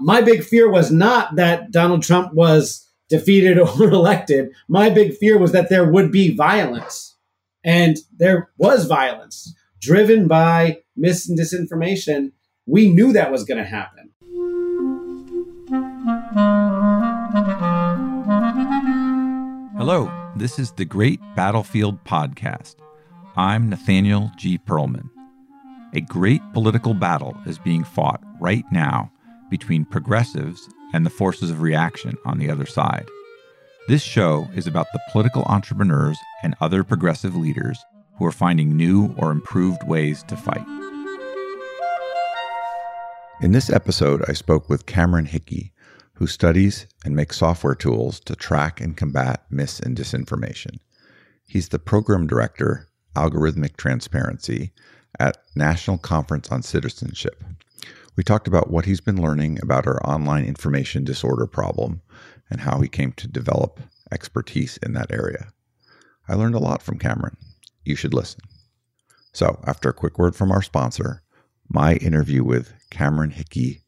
My big fear was not that Donald Trump was defeated or elected. My big fear was that there would be violence. And there was violence driven by mis and disinformation. We knew that was going to happen. Hello, this is the Great Battlefield Podcast. I'm Nathaniel G. Pearlman. A great political battle is being fought right now between progressives and the forces of reaction on the other side. This show is about the political entrepreneurs and other progressive leaders who are finding new or improved ways to fight. In this episode, I spoke with Cameron Hickey, who studies and makes software tools to track and combat mis and disinformation. He's the program director, Algorithmic Transparency, at National Conference on Citizenship. We talked about what he's been learning about our online information disorder problem and how he came to develop expertise in that area. I learned a lot from Cameron. You should listen. So, after a quick word from our sponsor, my interview with Cameron Hickey,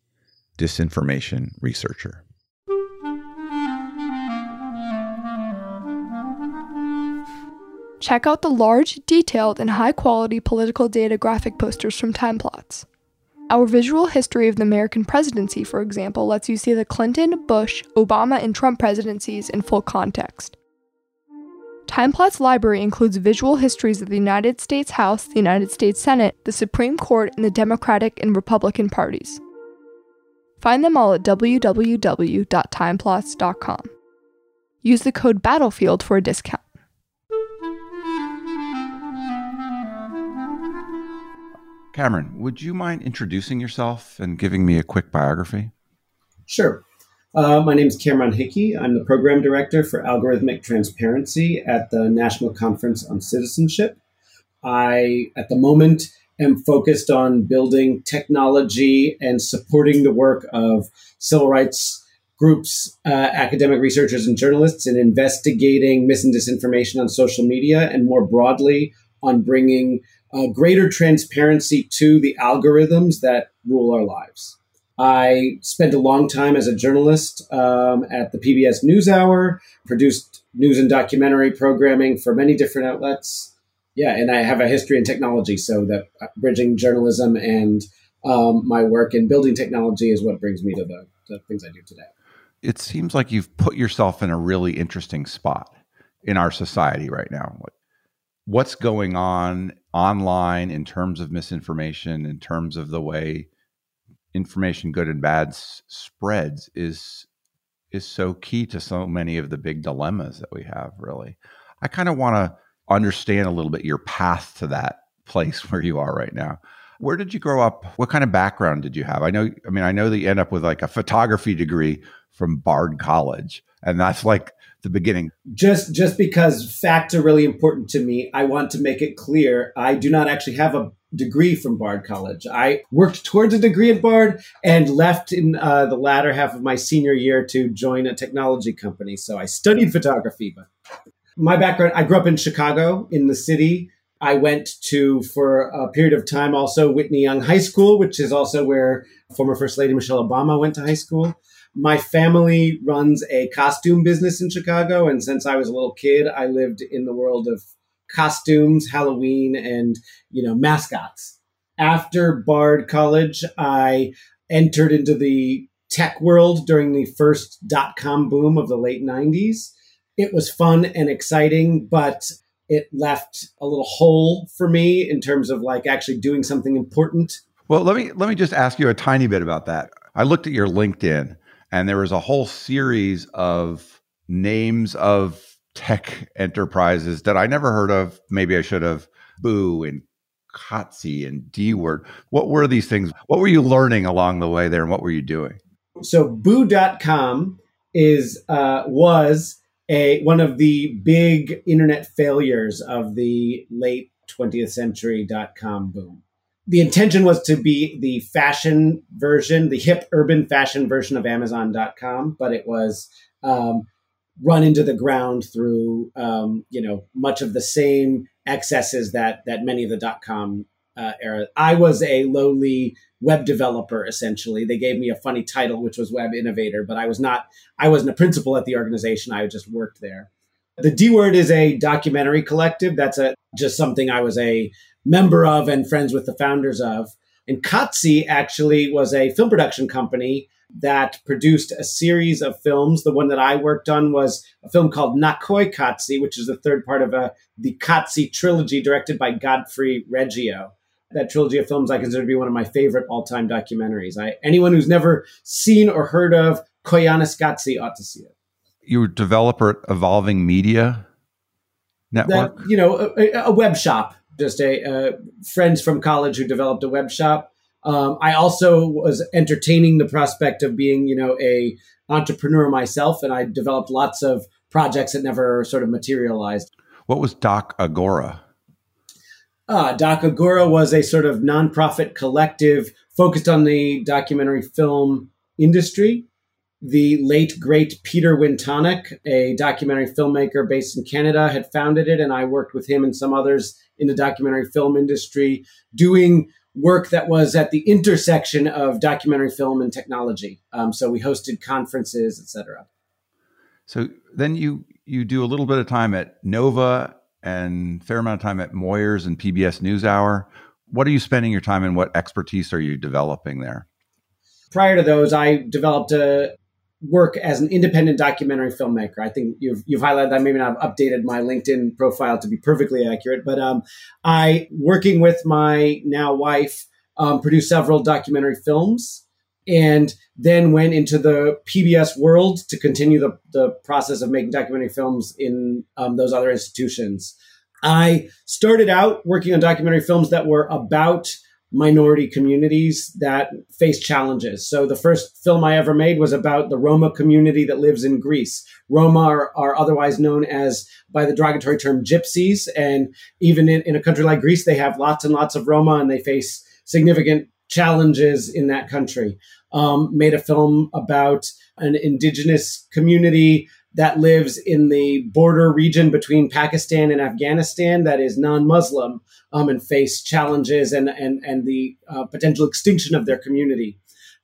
disinformation researcher. Check out the large, detailed, and high quality political data graphic posters from Timeplots. Our visual history of the American presidency, for example, lets you see the Clinton, Bush, Obama, and Trump presidencies in full context. Timeplot's library includes visual histories of the United States House, the United States Senate, the Supreme Court, and the Democratic and Republican parties. Find them all at www.timeplots.com. Use the code BATTLEFIELD for a discount. Cameron, would you mind introducing yourself and giving me a quick biography? Sure. Uh, my name is Cameron Hickey. I'm the program director for algorithmic transparency at the National Conference on Citizenship. I, at the moment, am focused on building technology and supporting the work of civil rights groups, uh, academic researchers, and journalists in investigating mis and disinformation on social media and more broadly on bringing uh, greater transparency to the algorithms that rule our lives. I spent a long time as a journalist um, at the PBS NewsHour, produced news and documentary programming for many different outlets. Yeah, and I have a history in technology, so that uh, bridging journalism and um, my work in building technology is what brings me to the, the things I do today. It seems like you've put yourself in a really interesting spot in our society right now. What's going on online in terms of misinformation, in terms of the way information, good and bad, s- spreads, is is so key to so many of the big dilemmas that we have. Really, I kind of want to understand a little bit your path to that place where you are right now. Where did you grow up? What kind of background did you have? I know, I mean, I know that you end up with like a photography degree from Bard College, and that's like the beginning. Just just because facts are really important to me, I want to make it clear I do not actually have a degree from Bard College. I worked towards a degree at Bard and left in uh, the latter half of my senior year to join a technology company. So I studied photography, but my background, I grew up in Chicago in the city. I went to, for a period of time, also Whitney Young High School, which is also where former First Lady Michelle Obama went to high school my family runs a costume business in Chicago. And since I was a little kid, I lived in the world of costumes, Halloween, and, you know, mascots. After Bard College, I entered into the tech world during the first dot com boom of the late 90s. It was fun and exciting, but it left a little hole for me in terms of like actually doing something important. Well, let me let me just ask you a tiny bit about that. I looked at your LinkedIn and there was a whole series of names of tech enterprises that I never heard of. Maybe I should have. Boo and Qatsi and D word. What were these things? What were you learning along the way there, and what were you doing? So Boo.com is uh, was a one of the big internet failures of the late 20th century dot com boom the intention was to be the fashion version, the hip urban fashion version of Amazon.com, but it was um, run into the ground through um, you know much of the same excesses that that many of the dot com uh, era. I was a lowly web developer essentially. They gave me a funny title, which was web innovator, but I was not. I wasn't a principal at the organization. I just worked there. The D Word is a documentary collective. That's a just something I was a member of and friends with the founders of. And Qatsi actually was a film production company that produced a series of films. The one that I worked on was a film called Naqoyqatsi, which is the third part of a, the Qatsi trilogy directed by Godfrey Reggio. That trilogy of films I consider to be one of my favorite all-time documentaries. I, anyone who's never seen or heard of Koyaanisqatsi ought to see it. You were developer at Evolving Media Network? That, you know, a, a web shop just a uh, friends from college who developed a web shop. Um, I also was entertaining the prospect of being, you know, a entrepreneur myself, and I developed lots of projects that never sort of materialized. What was Doc Agora? Uh, Doc Agora was a sort of nonprofit collective focused on the documentary film industry. The late, great Peter Wintonick, a documentary filmmaker based in Canada, had founded it, and I worked with him and some others in the documentary film industry, doing work that was at the intersection of documentary film and technology. Um, so we hosted conferences, etc. So then you you do a little bit of time at Nova and fair amount of time at Moyers and PBS NewsHour. What are you spending your time and what expertise are you developing there? Prior to those, I developed a work as an independent documentary filmmaker. I think you've you've highlighted that. Maybe not updated my LinkedIn profile to be perfectly accurate, but um, I working with my now wife um, produced several documentary films, and then went into the PBS world to continue the the process of making documentary films in um, those other institutions. I started out working on documentary films that were about minority communities that face challenges. So the first film I ever made was about the Roma community that lives in Greece. Roma are, are otherwise known as by the derogatory term gypsies. And even in, in a country like Greece, they have lots and lots of Roma and they face significant challenges in that country. Um, made a film about an indigenous community that lives in the border region between Pakistan and Afghanistan that is non-Muslim um, and face challenges and and and the uh, potential extinction of their community.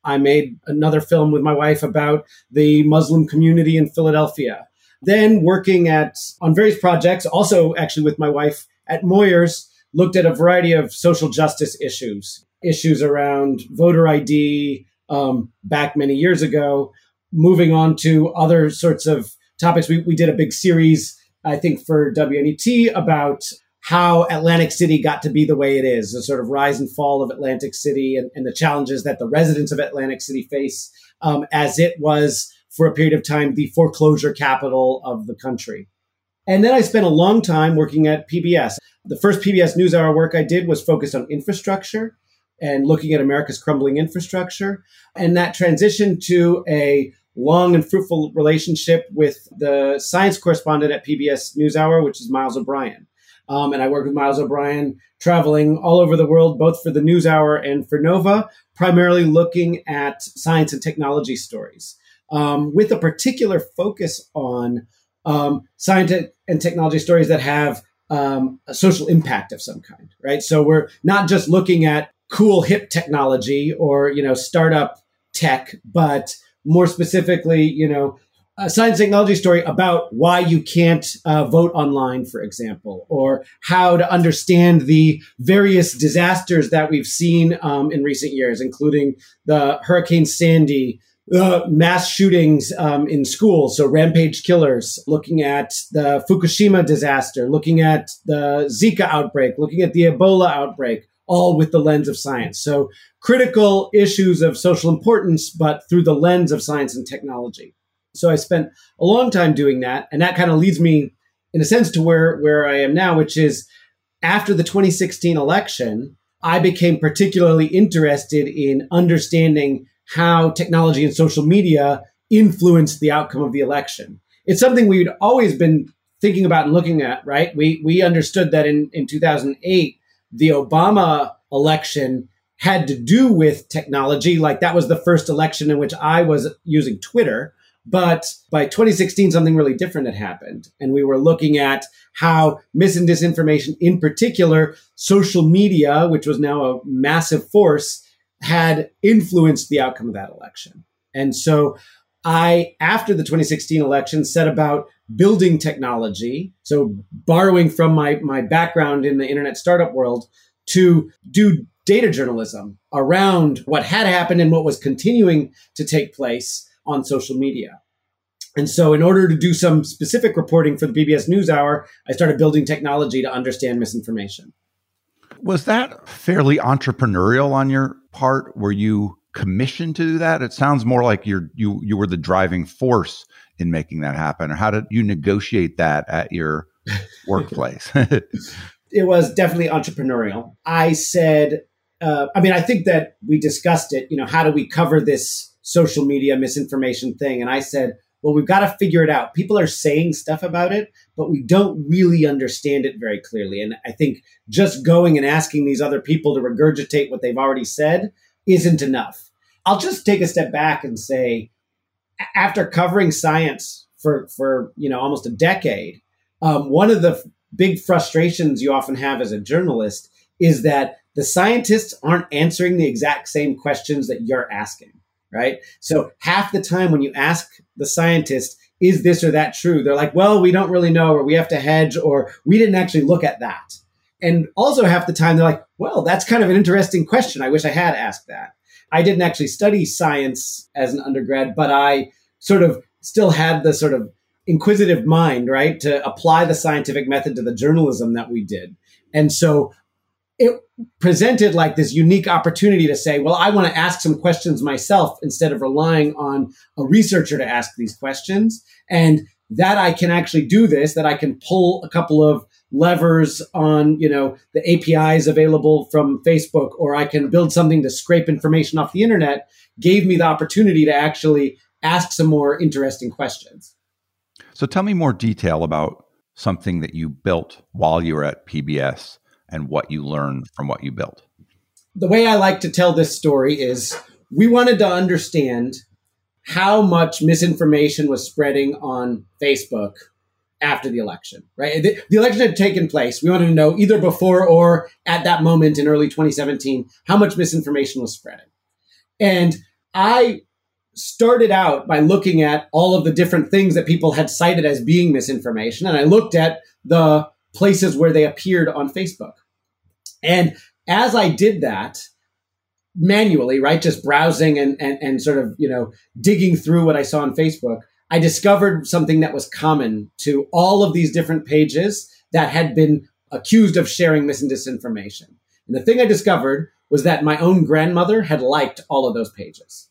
I made another film with my wife about the Muslim community in Philadelphia. Then working at on various projects, also actually with my wife at Moyers, looked at a variety of social justice issues, issues around voter ID um, back many years ago, moving on to other sorts of topics. We, we did a big series, I think, for WNET about how Atlantic City got to be the way it is, the sort of rise and fall of Atlantic City and, and the challenges that the residents of Atlantic City face um, as it was for a period of time the foreclosure capital of the country. And then I spent a long time working at PBS. The first PBS NewsHour work I did was focused on infrastructure and looking at America's crumbling infrastructure. And that transition to a long and fruitful relationship with the science correspondent at PBS NewsHour, which is Miles O'Brien. Um, and I worked with Miles O'Brien traveling all over the world, both for the NewsHour and for Nova, primarily looking at science and technology stories, um, with a particular focus on um, science and technology stories that have um, a social impact of some kind, right? So we're not just looking at cool hip technology or you know startup tech, but more specifically, you know, a science technology story about why you can't uh, vote online, for example, or how to understand the various disasters that we've seen um, in recent years, including the Hurricane Sandy, uh, mass shootings um, in schools, so rampage killers, looking at the Fukushima disaster, looking at the Zika outbreak, looking at the Ebola outbreak, all with the lens of science. So critical issues of social importance, but through the lens of science and technology. So I spent a long time doing that. And that kind of leads me, in a sense, to where, where I am now, which is after the 2016 election, I became particularly interested in understanding how technology and social media influenced the outcome of the election. It's something we'd always been thinking about and looking at, right? We, we understood that in, in 2008, the Obama election had to do with technology. Like that was the first election in which I was using Twitter. But by 2016, something really different had happened. And we were looking at how mis and disinformation, in particular, social media, which was now a massive force, had influenced the outcome of that election. And so I, after the 2016 election, set about building technology. So borrowing from my, my background in the internet startup world to do data journalism around what had happened and what was continuing to take place on social media. And so, in order to do some specific reporting for the PBS NewsHour, I started building technology to understand misinformation. Was that fairly entrepreneurial on your part? Were you commissioned to do that? It sounds more like you're you you were the driving force in making that happen. Or how did you negotiate that at your workplace? it was definitely entrepreneurial. I said, uh, I mean, I think that we discussed it. You know, how do we cover this social media misinformation thing? And I said, well, we've got to figure it out. People are saying stuff about it, but we don't really understand it very clearly. And I think just going and asking these other people to regurgitate what they've already said isn't enough. I'll just take a step back and say, after covering science for for you know almost a decade, um, one of the big frustrations you often have as a journalist is that the scientists aren't answering the exact same questions that you're asking, right? So half the time when you ask the scientist, is this or that true? They're like, well, we don't really know, or we have to hedge, or we didn't actually look at that. And also half the time they're like, well, that's kind of an interesting question. I wish I had asked that. I didn't actually study science as an undergrad, but I sort of still had the sort of inquisitive mind, right, to apply the scientific method to the journalism that we did. And so it presented like this unique opportunity to say, well, I want to ask some questions myself instead of relying on a researcher to ask these questions. And that I can actually do this, that I can pull a couple of levers on, you know, the APIs available from Facebook, or I can build something to scrape information off the internet, gave me the opportunity to actually ask some more interesting questions. So tell me more detail about something that you built while you were at PBS and what you learned from what you built. The way I like to tell this story is we wanted to understand how much misinformation was spreading on Facebook after the election, right? The, the, election had taken place. We wanted to know either before or at that moment in early 2017 how much misinformation was spreading. And I started out by looking at all of the different things that people had cited as being misinformation. And I looked at the places where they appeared on Facebook. And as I did that, manually, right, just browsing and, and, and sort of, you know, digging through what I saw on Facebook, I discovered something that was common to all of these different pages that had been accused of sharing mis and disinformation. And the thing I discovered was that my own grandmother had liked all of those pages.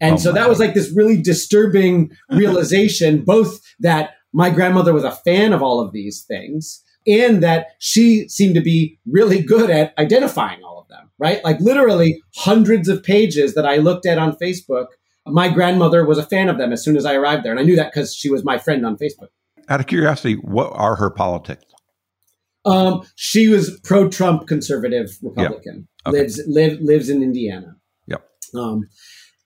And oh so that was like this really disturbing realization, both that my grandmother was a fan of all of these things and that she seemed to be really good at identifying all of them, right? Like literally hundreds of pages that I looked at on Facebook. My grandmother was a fan of them as soon as I arrived there. And I knew that because she was my friend on Facebook. Out of curiosity, what are her politics? Um, she was pro Trump conservative Republican, yep. okay. lives, live, lives in Indiana. Yep. Um,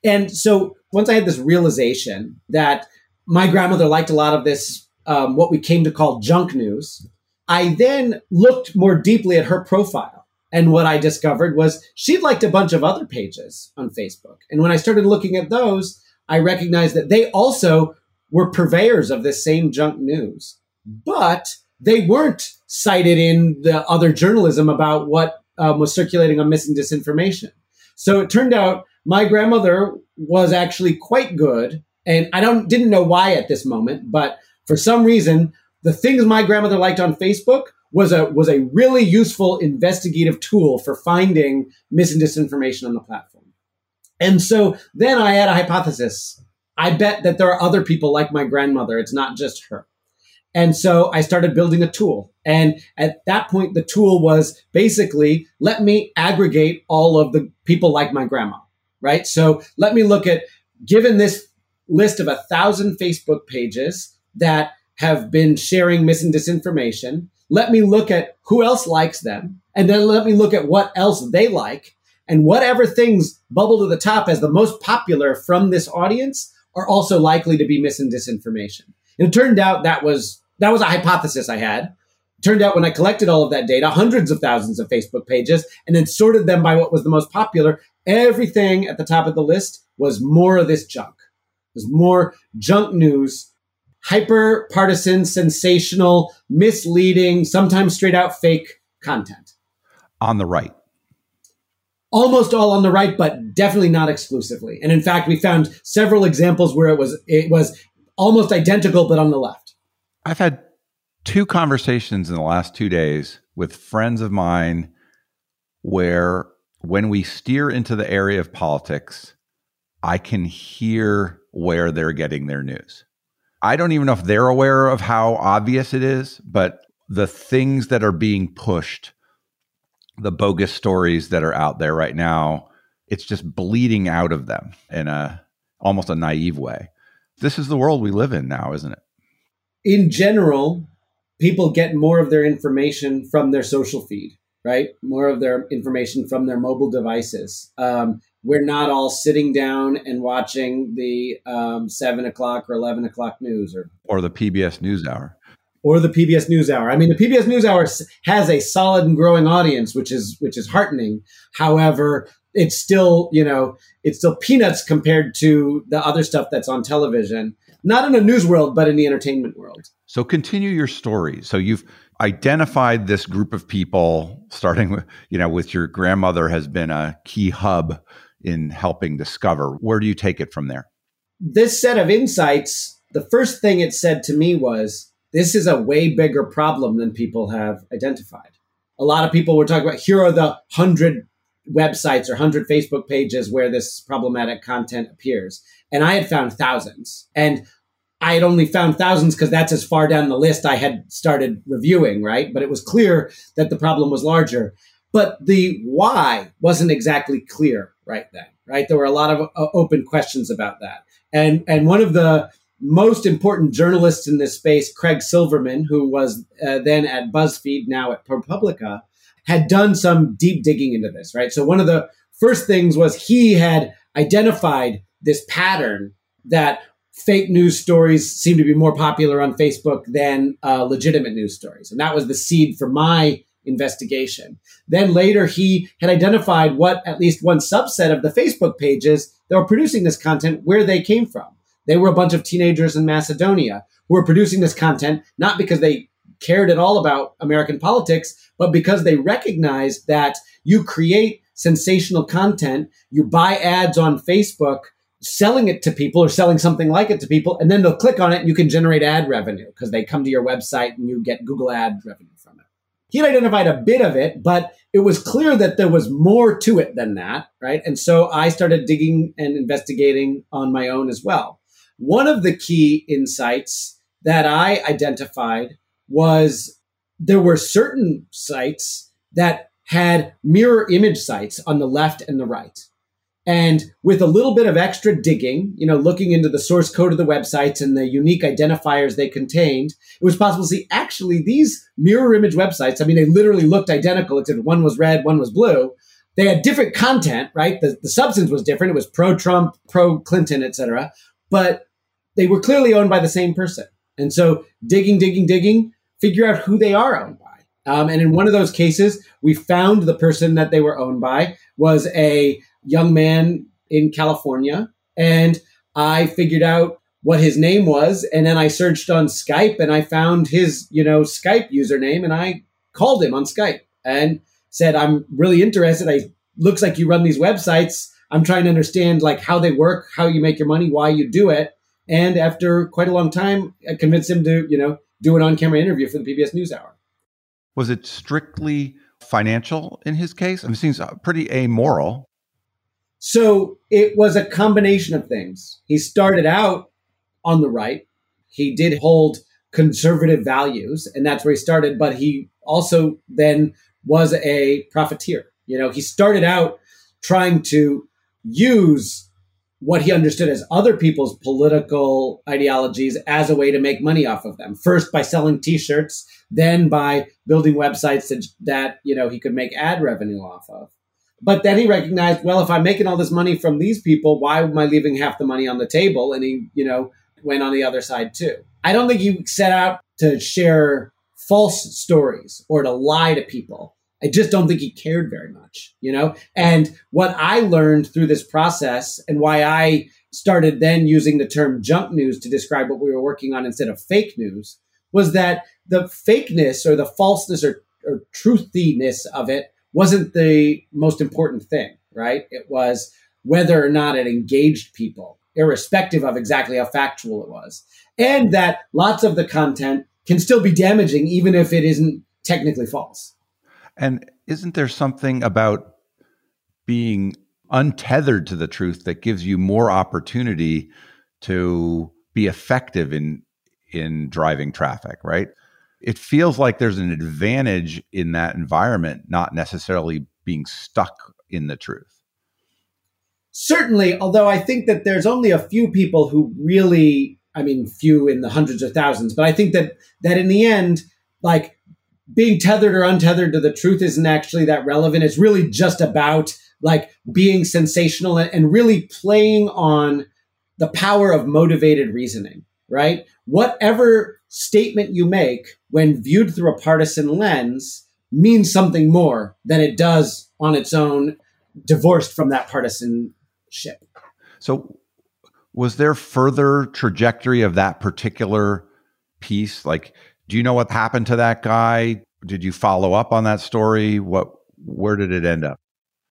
and so once I had this realization that my grandmother liked a lot of this, um, what we came to call junk news, I then looked more deeply at her profile. And what I discovered was she'd liked a bunch of other pages on Facebook. And when I started looking at those, I recognized that they also were purveyors of this same junk news, but they weren't cited in the other journalism about what um, was circulating on missing disinformation. So it turned out my grandmother was actually quite good, and I don't didn't know why at this moment, but for some reason, the things my grandmother liked on Facebook was a was a really useful investigative tool for finding mis and disinformation on the platform. And so then I had a hypothesis. I bet that there are other people like my grandmother. It's not just her. And so I started building a tool. And at that point, the tool was basically let me aggregate all of the people like my grandma right? So let me look at, given this list of a thousand Facebook pages that have been sharing mis and disinformation, let me look at who else likes them. And then let me look at what else they like. And whatever things bubble to the top as the most popular from this audience are also likely to be mis and disinformation. And it turned out that was that was a hypothesis I had. It turned out when I collected all of that data, hundreds of thousands of Facebook pages, and then sorted them by what was the most popular, everything at the top of the list was more of this junk. It was more junk news, hyper partisan, sensational, misleading, sometimes straight out fake content. On the right almost all on the right, but definitely not exclusively. And in fact, we found several examples where it was it was almost identical, but on the left. I've had two conversations in the last two days with friends of mine where when we steer into the area of politics, I can hear where they're getting their news. I don't even know if they're aware of how obvious it is, but the things that are being pushed the bogus stories that are out there right now, it's just bleeding out of them in a almost a naive way. This is the world we live in now, isn't it? In general, people get more of their information from their social feed, right? More of their information from their mobile devices. Um, we're not all sitting down and watching the um, seven o'clock or eleven o'clock news, or or the PBS NewsHour or the PBS NewsHour. I mean, the PBS NewsHour has a solid and growing audience, which is which is heartening. However, it's still you know it's still peanuts compared to the other stuff that's on television. Not in a news world, but in the entertainment world. So continue your story. So you've identified this group of people, starting with you know with your grandmother has been a key hub in helping discover. Where do you take it from there? This set of insights. The first thing it said to me was this is a way bigger problem than people have identified. A lot of people were talking about here are the hundred websites or hundred Facebook pages where this problematic content appears. And I had found thousands. And I had only found thousands because that's as far down the list I had started reviewing, right? But it was clear that the problem was larger. But the why wasn't exactly clear right then, right? There were a lot of uh, open questions about that. And and one of the most important journalists in this space, Craig Silverman, who was uh, then at BuzzFeed, now at ProPublica, had done some deep digging into this, right? So one of the first things was he had identified this pattern that fake news stories seem to be more popular on Facebook than uh, legitimate news stories. And that was the seed for my investigation. Then later, he had identified what at least one subset of the Facebook pages that were producing this content, where they came from. They were a bunch of teenagers in Macedonia who were producing this content, not because they cared at all about American politics, but because they recognized that you create sensational content, you buy ads on Facebook, selling it to people or selling something like it to people, and then they'll click on it and you can generate ad revenue because they come to your website and you get Google ad revenue from it. He had identified a bit of it, but it was clear that there was more to it than that, right? And so I started digging and investigating on my own as well. One of the key insights that I identified was there were certain sites that had mirror image sites on the left and the right. And with a little bit of extra digging, you know, looking into the source code of the websites and the unique identifiers they contained, it was possible to see actually these mirror image websites. I mean, they literally looked identical, except one was red, one was blue. They had different content, right? The, the substance was different. It was pro Trump, pro Clinton, etc. But they were clearly owned by the same person. And so digging, digging, digging, figure out who they are owned by. Um, and in one of those cases, we found the person that they were owned by was a young man in California. And I figured out what his name was. And then I searched on Skype and I found his, you know, Skype username and I called him on Skype and said, I'm really interested. I looks like you run these websites. I'm trying to understand like how they work, how you make your money, why you do it. And after quite a long time, I convinced him to, you know, do an on-camera interview for the PBS NewsHour. Was it strictly financial in his case? I mean, it seems uh, pretty amoral. So it was a combination of things. He started out on the right. He did hold conservative values, and that's where he started. But he also then was a profiteer. You know, he started out trying to use what he understood as other people's political ideologies as a way to make money off of them. First by selling T-shirts, then by building websites that, that you know he could make ad revenue off of. But then he recognized, well, if I'm making all this money from these people, why am I leaving half the money on the table? And he, you know, went on the other side too. I don't think he set out to share false stories or to lie to people. I just don't think he cared very much, you know? And what I learned through this process and why I started then using the term junk news to describe what we were working on instead of fake news was that the fakeness or the falseness or, or truthiness of it wasn't the most important thing, right? It was whether or not it engaged people, irrespective of exactly how factual it was. And that lots of the content can still be damaging, even if it isn't technically false. And isn't there something about being untethered to the truth that gives you more opportunity to be effective in in driving traffic, right? It feels like there's an advantage in that environment, not necessarily being stuck in the truth. Certainly, although I think that there's only a few people who really, I mean, few in the hundreds of thousands, but I think that that in the end, like being tethered or untethered to the truth isn't actually that relevant. It's really just about like being sensational and really playing on the power of motivated reasoning, right? Whatever statement you make when viewed through a partisan lens means something more than it does on its own, divorced from that partisanship. So, was there further trajectory of that particular piece? Like, do you know what happened to that guy? Did you follow up on that story? What where did it end up?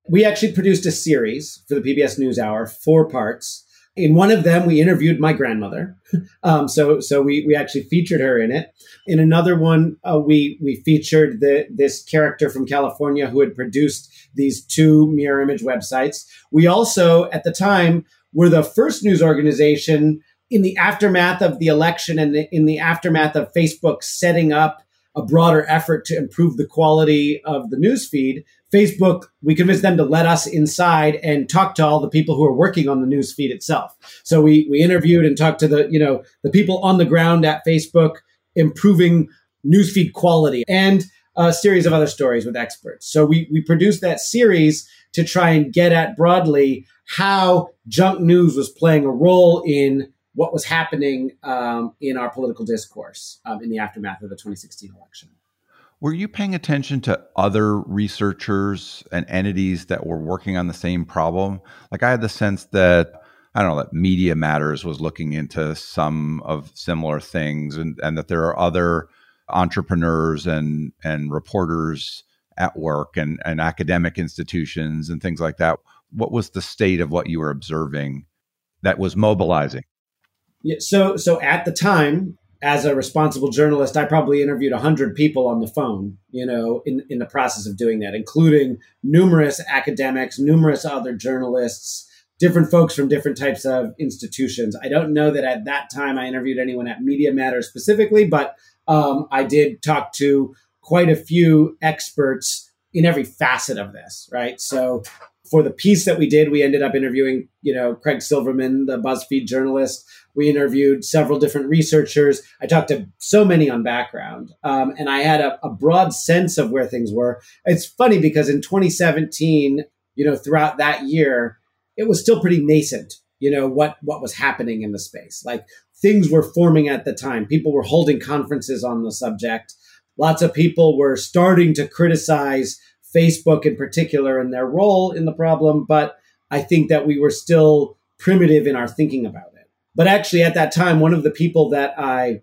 We actually produced a series for the PBS NewsHour, four parts. In one of them, we interviewed my grandmother, um, so so we we actually featured her in it. In another one, uh, we we featured the this character from California who had produced these two mirror image websites. We also, at the time, were the first news organization in the aftermath of the election and in the aftermath of Facebook setting up a broader effort to improve the quality of the news feed. Facebook, we convinced them to let us inside and talk to all the people who are working on the news feed itself. So we we interviewed and talked to the you know the people on the ground at Facebook improving newsfeed quality and a series of other stories with experts. So we we produced that series to try and get at broadly how junk news was playing a role in what was happening um, in our political discourse um, in the aftermath of the 2016 election. Were you paying attention to other researchers and entities that were working on the same problem? Like I had the sense that I don't know that Media Matters was looking into some of similar things, and, and that there are other entrepreneurs and and reporters at work and, and academic institutions and things like that. What was the state of what you were observing that was mobilizing? Yeah, so so at the time, as a responsible journalist, I probably interviewed 100 people on the phone, you know, in, in the process of doing that, including numerous academics, numerous other journalists, different folks from different types of institutions. I don't know that at that time I interviewed anyone at Media Matters specifically, but um, I did talk to quite a few experts in every facet of this, right? So for the piece that we did, we ended up interviewing, you know, Craig Silverman, the BuzzFeed journalist. We interviewed several different researchers. I talked to so many on background, um, and I had a, a broad sense of where things were. It's funny because in 2017, you know, throughout that year, it was still pretty nascent. You know what what was happening in the space. Like things were forming at the time. People were holding conferences on the subject. Lots of people were starting to criticize Facebook in particular and their role in the problem, but I think that we were still primitive in our thinking about it. But actually, at that time, one of the people that I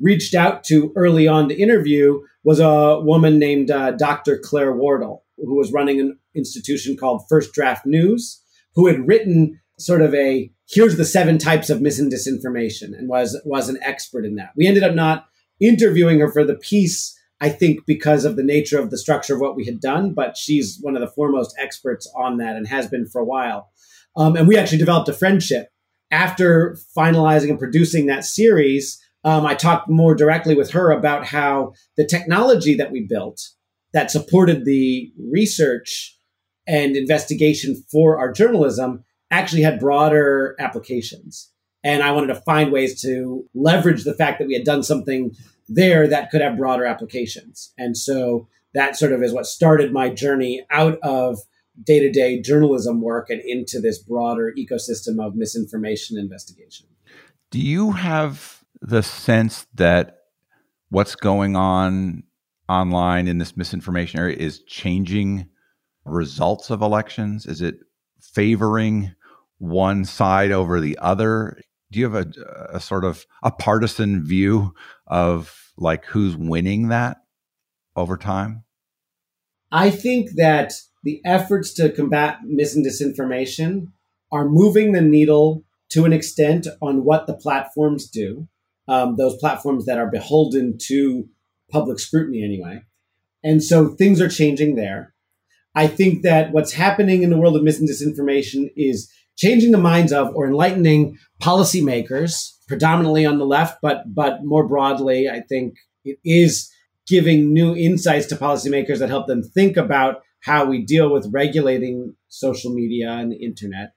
reached out to early on to interview was a woman named uh, Dr. Claire Wardle, who was running an institution called First Draft News, who had written sort of a here's the seven types of mis and disinformation and was was an expert in that. We ended up not interviewing her for the piece I think because of the nature of the structure of what we had done, but she's one of the foremost experts on that and has been for a while. Um, and we actually developed a friendship. After finalizing and producing that series, um, I talked more directly with her about how the technology that we built that supported the research and investigation for our journalism actually had broader applications. And I wanted to find ways to leverage the fact that we had done something there that could have broader applications. And so that sort of is what started my journey out of day to day journalism work and into this broader ecosystem of misinformation investigation. Do you have the sense that what's going on online in this misinformation area is changing results of elections? Is it favoring one side over the other? Do you have a, a sort of a partisan view of like who's winning that over time? I think that the efforts to combat mis and disinformation are moving the needle to an extent on what the platforms do, um, those platforms that are beholden to public scrutiny anyway. And so things are changing there. I think that what's happening in the world of mis and disinformation is changing the minds of or enlightening policymakers, predominantly on the left, but but more broadly, I think it is giving new insights to policymakers that help them think about how we deal with regulating social media and the internet.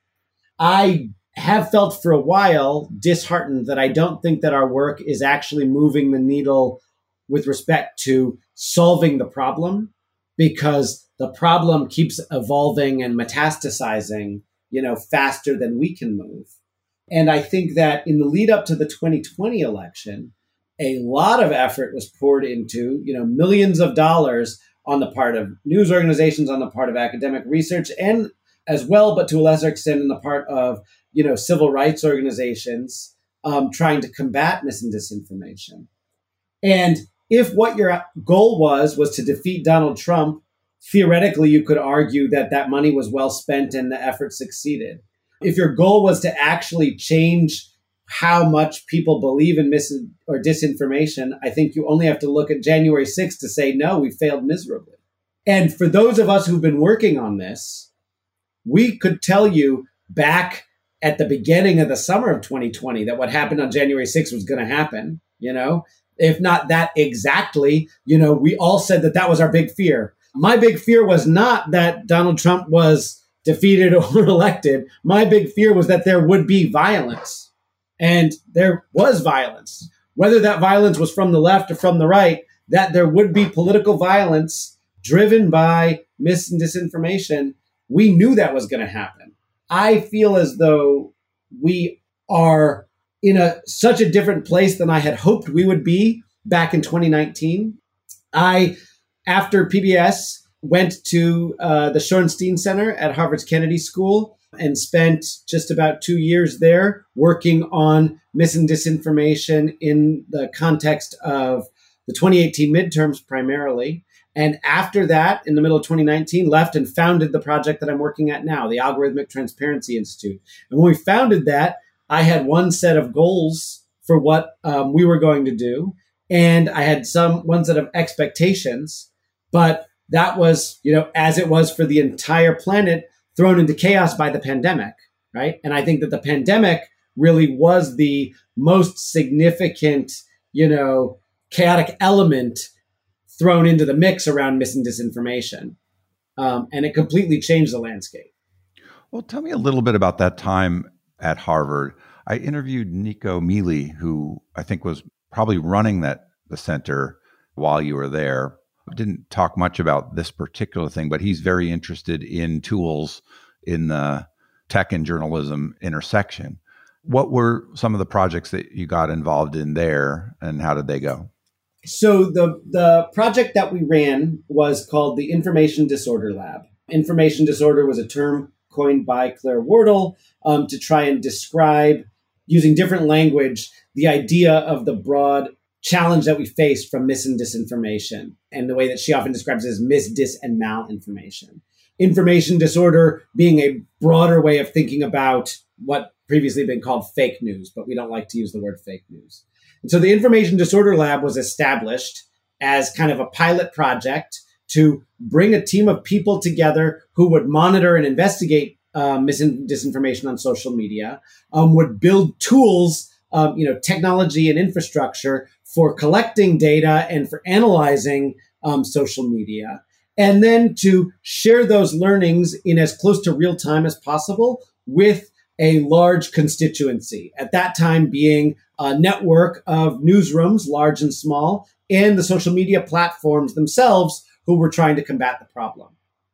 I have felt for a while disheartened that I don't think that our work is actually moving the needle with respect to solving the problem because the problem keeps evolving and metastasizing, you know, faster than we can move. And I think that in the lead up to the 2020 election, a lot of effort was poured into, you know, millions of dollars on the part of news organizations, on the part of academic research, and as well, but to a lesser extent, in the part of you know civil rights organizations um, trying to combat mis and disinformation. And if what your goal was was to defeat Donald Trump, theoretically, you could argue that that money was well spent and the effort succeeded. If your goal was to actually change how much people believe in mis or disinformation, I think you only have to look at January 6th to say, no, we failed miserably. And for those of us who've been working on this, we could tell you back at the beginning of the summer of 2020 that what happened on January 6th was going to happen, you know, if not that exactly, you know, we all said that that was our big fear. My big fear was not that Donald Trump was defeated or elected. My big fear was that there would be violence and there was violence. Whether that violence was from the left or from the right, that there would be political violence driven by mis and disinformation, we knew that was going to happen. I feel as though we are in a such a different place than I had hoped we would be back in 2019. I, after PBS, went to uh, the Shorenstein Center at Harvard's Kennedy School and spent just about two years there working on mis and disinformation in the context of the 2018 midterms primarily. And after that, in the middle of 2019, left and founded the project that I'm working at now, the Algorithmic Transparency Institute. And when we founded that, I had one set of goals for what um, we were going to do, and I had some one set of expectations. But that was, you know, as it was for the entire planet, thrown into chaos by the pandemic, right? And I think that the pandemic really was the most significant, you know, chaotic element thrown into the mix around mis and disinformation. Um, and it completely changed the landscape. Well, tell me a little bit about that time at Harvard. I interviewed Nicco Mele, who I think was probably running that the center while you were there didn't talk much about this particular thing, but he's very interested in tools in the tech and journalism intersection. What were some of the projects that you got involved in there, and how did they go? So the the project that we ran was called the Information Disorder Lab. Information disorder was a term coined by Claire Wardle um, to try and describe, using different language, the idea of the broad challenge that we face from mis and disinformation, and the way that she often describes it as mis, dis, and malinformation. Information disorder being a broader way of thinking about what previously been called fake news, but we don't like to use the word fake news. And so the Information Disorder Lab was established as kind of a pilot project to bring a team of people together who would monitor and investigate uh, mis disinformation on social media, um, would build tools, um, you know, technology and infrastructure for collecting data and for analyzing um, social media, and then to share those learnings in as close to real time as possible with a large constituency. At that time, being a network of newsrooms, large and small, and the social media platforms themselves who were trying to combat the problem.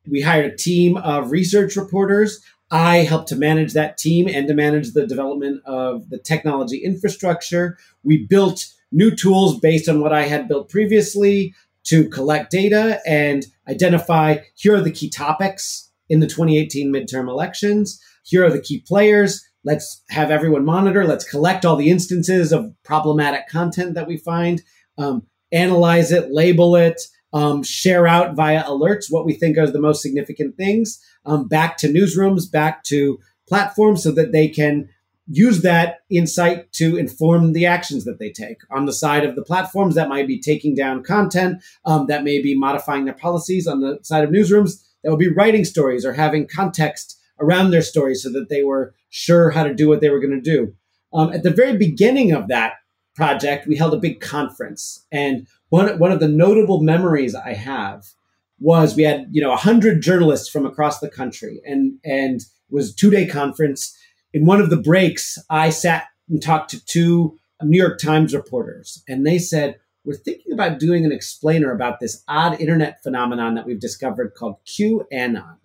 We hired a team of research reporters. I helped to manage that team and to manage the development of the technology infrastructure. We built new tools based on what I had built previously to collect data and identify here are the key topics in the 2018 midterm elections. Here are the key players. Let's have everyone monitor. Let's collect all the instances of problematic content that we find, um, analyze it, label it, um, share out via alerts what we think are the most significant things um, back to newsrooms, back to platforms so that they can use that insight to inform the actions that they take on the side of the platforms that might be taking down content um, that may be modifying their policies on the side of newsrooms that would be writing stories or having context around their stories so that they were sure how to do what they were going to do. Um, at the very beginning of that project, we held a big conference, and one one of the notable memories I have was we had you know hundred journalists from across the country, and and it was a two day conference. In one of the breaks, I sat and talked to two New York Times reporters, and they said, we're thinking about doing an explainer about this odd internet phenomenon that we've discovered called QAnon.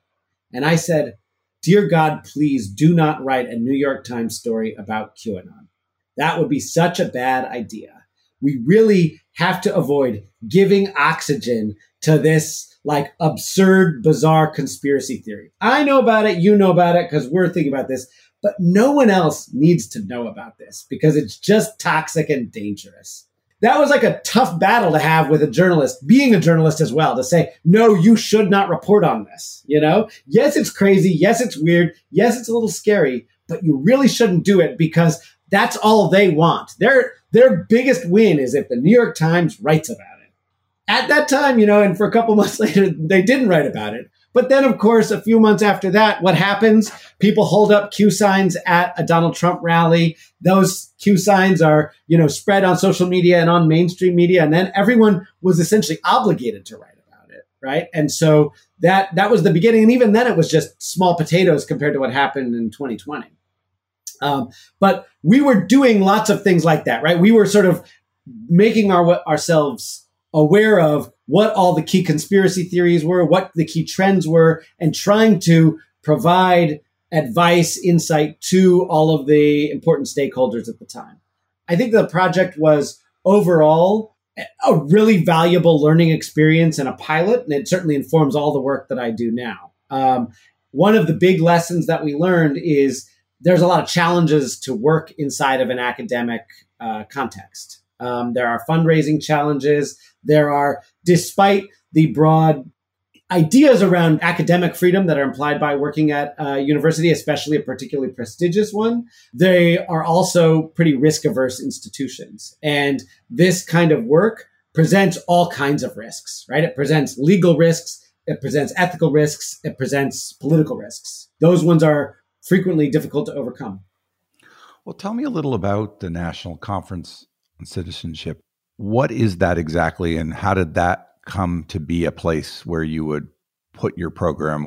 And I said, Dear God, please do not write a New York Times story about QAnon. That would be such a bad idea. We really have to avoid giving oxygen to this like absurd, bizarre conspiracy theory. I know about it, you know about it because we're thinking about this, but no one else needs to know about this because it's just toxic and dangerous that was like a tough battle to have with a journalist, being a journalist as well, to say, no, you should not report on this. You know, yes, it's crazy. Yes, it's weird. Yes, it's a little scary, but you really shouldn't do it because that's all they want. Their, their biggest win is if the New York Times writes about it. At that time, you know, and for a couple months later, they didn't write about it. But then, of course, a few months after that, what happens? People hold up Q signs at a Donald Trump rally. Those Q signs are, you know, spread on social media and on mainstream media. And then everyone was essentially obligated to write about it. Right. And so that, that was the beginning. And even then it was just small potatoes compared to what happened in 2020. Um, but we were doing lots of things like that, right? We were sort of making our, ourselves aware of what all the key conspiracy theories were, what the key trends were, and trying to provide advice, insight to all of the important stakeholders at the time. I think the project was overall a really valuable learning experience and a pilot, and it certainly informs all the work that I do now. Um, one of the big lessons that we learned is there's a lot of challenges to work inside of an academic uh, context. Um, there are fundraising challenges. There are, despite the broad ideas around academic freedom that are implied by working at a university, especially a particularly prestigious one, they are also pretty risk averse institutions. And this kind of work presents all kinds of risks, right? It presents legal risks, it presents ethical risks, it presents political risks. Those ones are frequently difficult to overcome. Well, tell me a little about the National Conference on Citizenship. What is that exactly, and how did that come to be a place where you would put your program?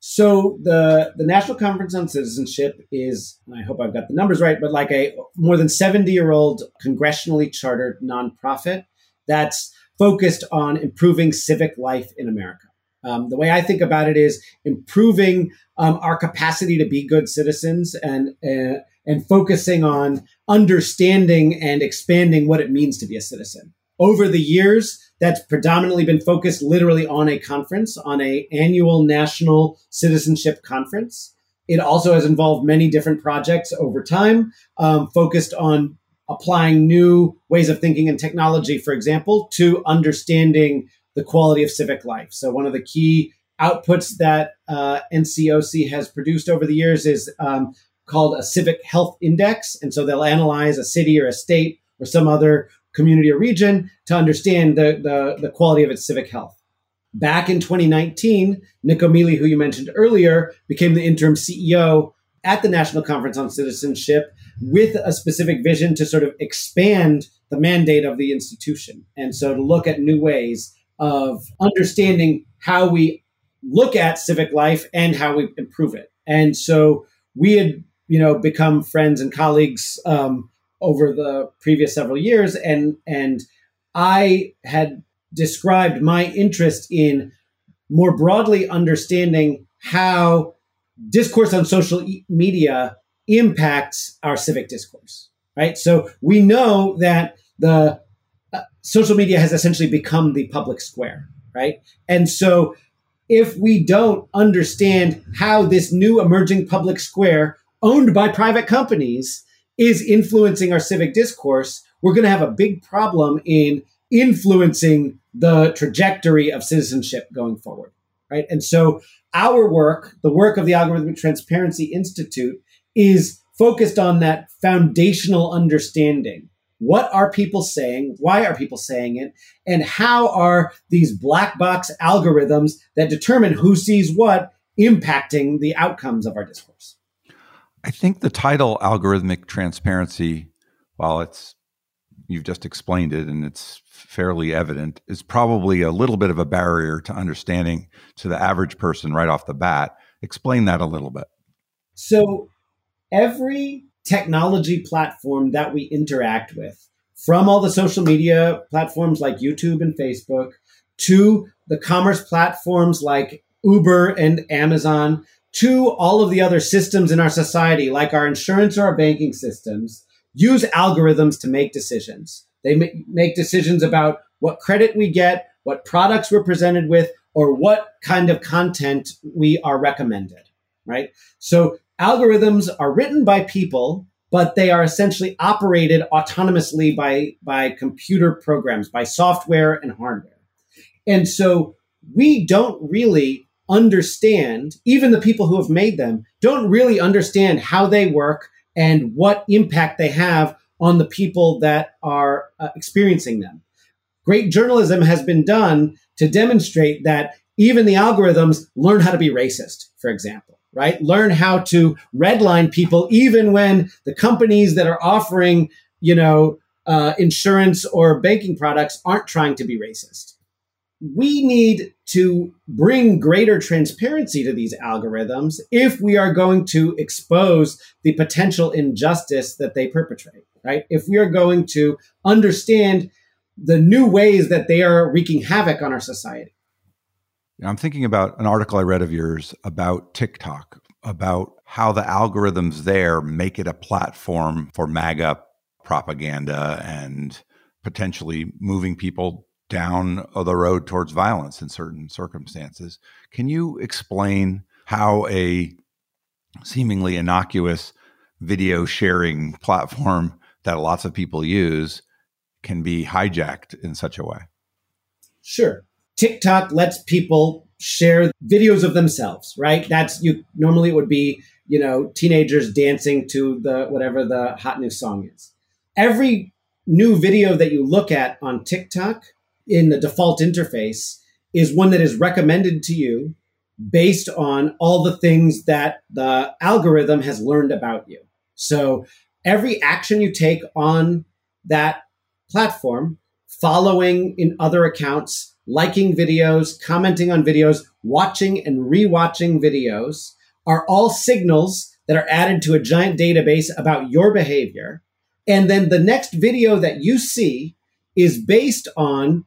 So the the National Conference on Citizenship is, I hope I've got the numbers right, but like a more than 70 year old congressionally chartered nonprofit that's focused on improving civic life in America. Um, the way I think about it is improving um, our capacity to be good citizens and uh, and focusing on understanding and expanding what it means to be a citizen. Over the years, that's predominantly been focused literally on a conference, on a annual national citizenship conference. It also has involved many different projects over time, um, focused on applying new ways of thinking and technology, for example, to understanding the quality of civic life. So one of the key outputs that uh, NCOC has produced over the years is um, called a civic health index. And so they'll analyze a city or a state or some other community or region to understand the, the, the quality of its civic health. Back in 2019, Nicco Mele, who you mentioned earlier, became the interim CEO at the National Conference on Citizenship with a specific vision to sort of expand the mandate of the institution. And so to look at new ways of understanding how we look at civic life and how we improve it. And so we had you know, become friends and colleagues um, over the previous several years, and and I had described my interest in more broadly understanding how discourse on social media impacts our civic discourse, right? So we know that the social media has essentially become the public square, right? And so if we don't understand how this new emerging public square owned by private companies is influencing our civic discourse, we're going to have a big problem in influencing the trajectory of citizenship going forward, right? And so our work, the work of the Algorithmic Transparency Institute, is focused on that foundational understanding. What are people saying? Why are people saying it? And how are these black box algorithms that determine who sees what impacting the outcomes of our discourse? I think the title algorithmic transparency, while it's you've just explained it and it's fairly evident, is probably a little bit of a barrier to understanding to the average person right off the bat. Explain that a little bit. So every technology platform that we interact with, from all the social media platforms like YouTube and Facebook to the commerce platforms like Uber and Amazon to all of the other systems in our society, like our insurance or our banking systems, use algorithms to make decisions. They make decisions about what credit we get, what products we're presented with, or what kind of content we are recommended, right? So algorithms are written by people, but they are essentially operated autonomously by, by computer programs, by software and hardware. And so we don't really understand, even the people who have made them don't really understand how they work and what impact they have on the people that are uh, experiencing them. Great journalism has been done to demonstrate that even the algorithms learn how to be racist, for example right? Learn how to redline people, even when the companies that are offering, you know, uh, insurance or banking products aren't trying to be racist. We need to bring greater transparency to these algorithms if we are going to expose the potential injustice that they perpetrate, right? If we are going to understand the new ways that they are wreaking havoc on our society. I'm thinking about an article I read of yours about TikTok, about how the algorithms there make it a platform for MAGA propaganda and potentially moving people down the road towards violence in certain circumstances. Can you explain how a seemingly innocuous video sharing platform that lots of people use can be hijacked in such a way? Sure. TikTok lets people share videos of themselves, right? That's you normally it would be, you know, teenagers dancing to the whatever the hot new song is. Every new video that you look at on TikTok in the default interface is one that is recommended to you based on all the things that the algorithm has learned about you. So every action you take on that platform, following in other accounts, liking videos, commenting on videos, watching and rewatching videos are all signals that are added to a giant database about your behavior. And then the next video that you see is based on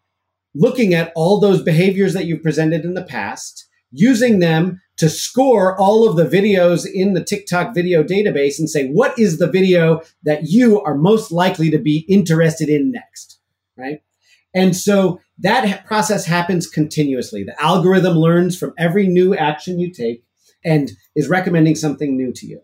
looking at all those behaviors that you've presented in the past, using them to score all of the videos in the TikTok video database and say, what is the video that you are most likely to be interested in next? Right. And so that process happens continuously. The algorithm learns from every new action you take and is recommending something new to you.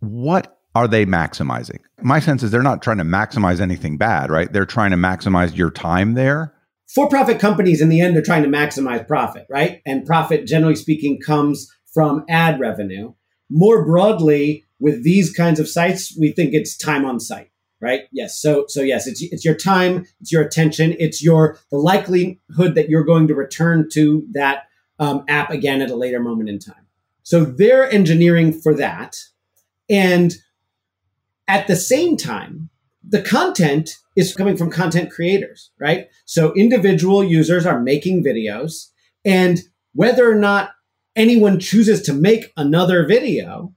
What are they maximizing? My sense is they're not trying to maximize anything bad, right? They're trying to maximize your time there. For profit companies, in the end, are trying to maximize profit, right? And profit, generally speaking, comes from ad revenue. More broadly, with these kinds of sites, we think it's time on site right? Yes. So so yes, it's it's your time, it's your attention, it's your the likelihood that you're going to return to that um, app again at a later moment in time. So they're engineering for that, and at the same time, the content is coming from content creators, right? So individual users are making videos, and whether or not anyone chooses to make another video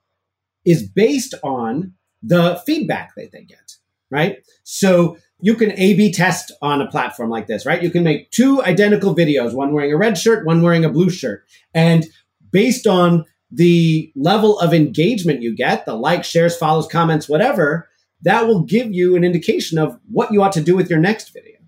is based on the feedback that they get right? So you can A B test on a platform like this, right? You can make two identical videos, one wearing a red shirt, one wearing a blue shirt. And based on the level of engagement you get, the likes, shares, follows, comments, whatever, that will give you an indication of what you ought to do with your next video.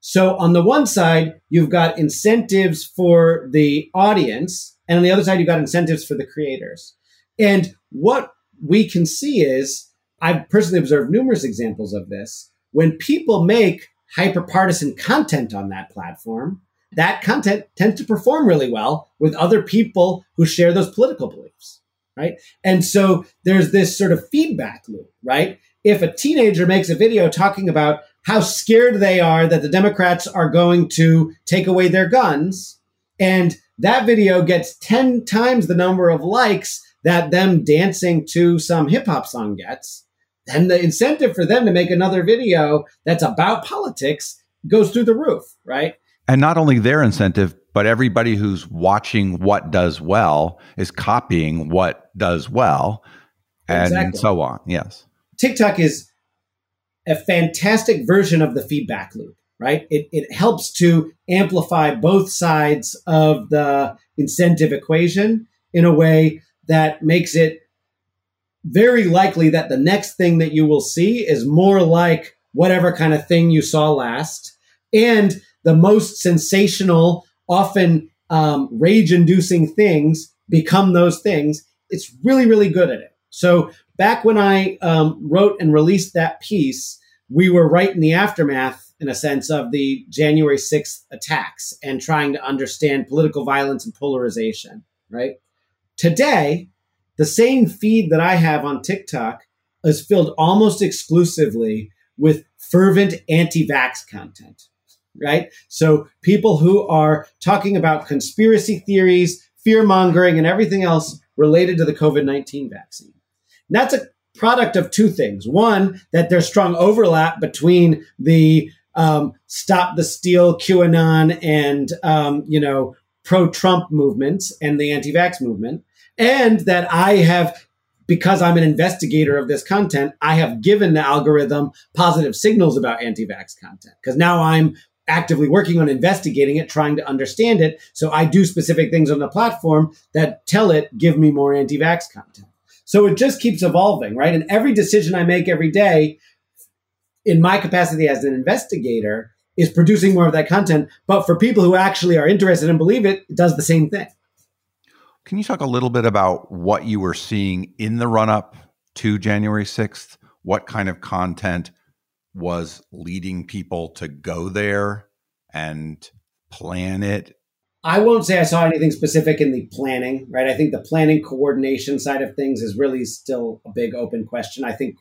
So on the one side, you've got incentives for the audience, and on the other side, you've got incentives for the creators. And what we can see is, I've personally observed numerous examples of this. When people make hyperpartisan content on that platform, that content tends to perform really well with other people who share those political beliefs, right? And so there's this sort of feedback loop, right? If a teenager makes a video talking about how scared they are that the Democrats are going to take away their guns, and that video gets 10 times the number of likes that them dancing to some hip hop song gets, then the incentive for them to make another video that's about politics goes through the roof, right? And not only their incentive, but everybody who's watching what does well is copying what does well and exactly. so on. Yes. TikTok is a fantastic version of the feedback loop, right? It, it helps to amplify both sides of the incentive equation in a way that makes it very likely that the next thing that you will see is more like whatever kind of thing you saw last. And the most sensational, often um, rage inducing things become those things. It's really, really good at it. So back when I um, wrote and released that piece, we were right in the aftermath, in a sense, of the January 6th attacks and trying to understand political violence and polarization, right? Today, the same feed that I have on TikTok is filled almost exclusively with fervent anti vax content right? So people who are talking about conspiracy theories, fear mongering, and everything else related to the COVID 19 vaccine. And that's a product of two things. One, that there's strong overlap between the um, stop the steal QAnon and, um, you know, pro Trump movements and the anti vax movement. And that I have because I'm an investigator of this content, I have given the algorithm positive signals about anti vax content. Because now I'm actively working on investigating it, trying to understand it. So I do specific things on the platform that tell it, give me more anti vax content. So it just keeps evolving, right? And every decision I make every day in my capacity as an investigator is producing more of that content. But for people who actually are interested and believe it, it does the same thing. Can you talk a little bit about what you were seeing in the run up to January 6th? What kind of content was leading people to go there and plan it? I won't say I saw anything specific in the planning, right? I think the planning coordination side of things is really still a big open question. I think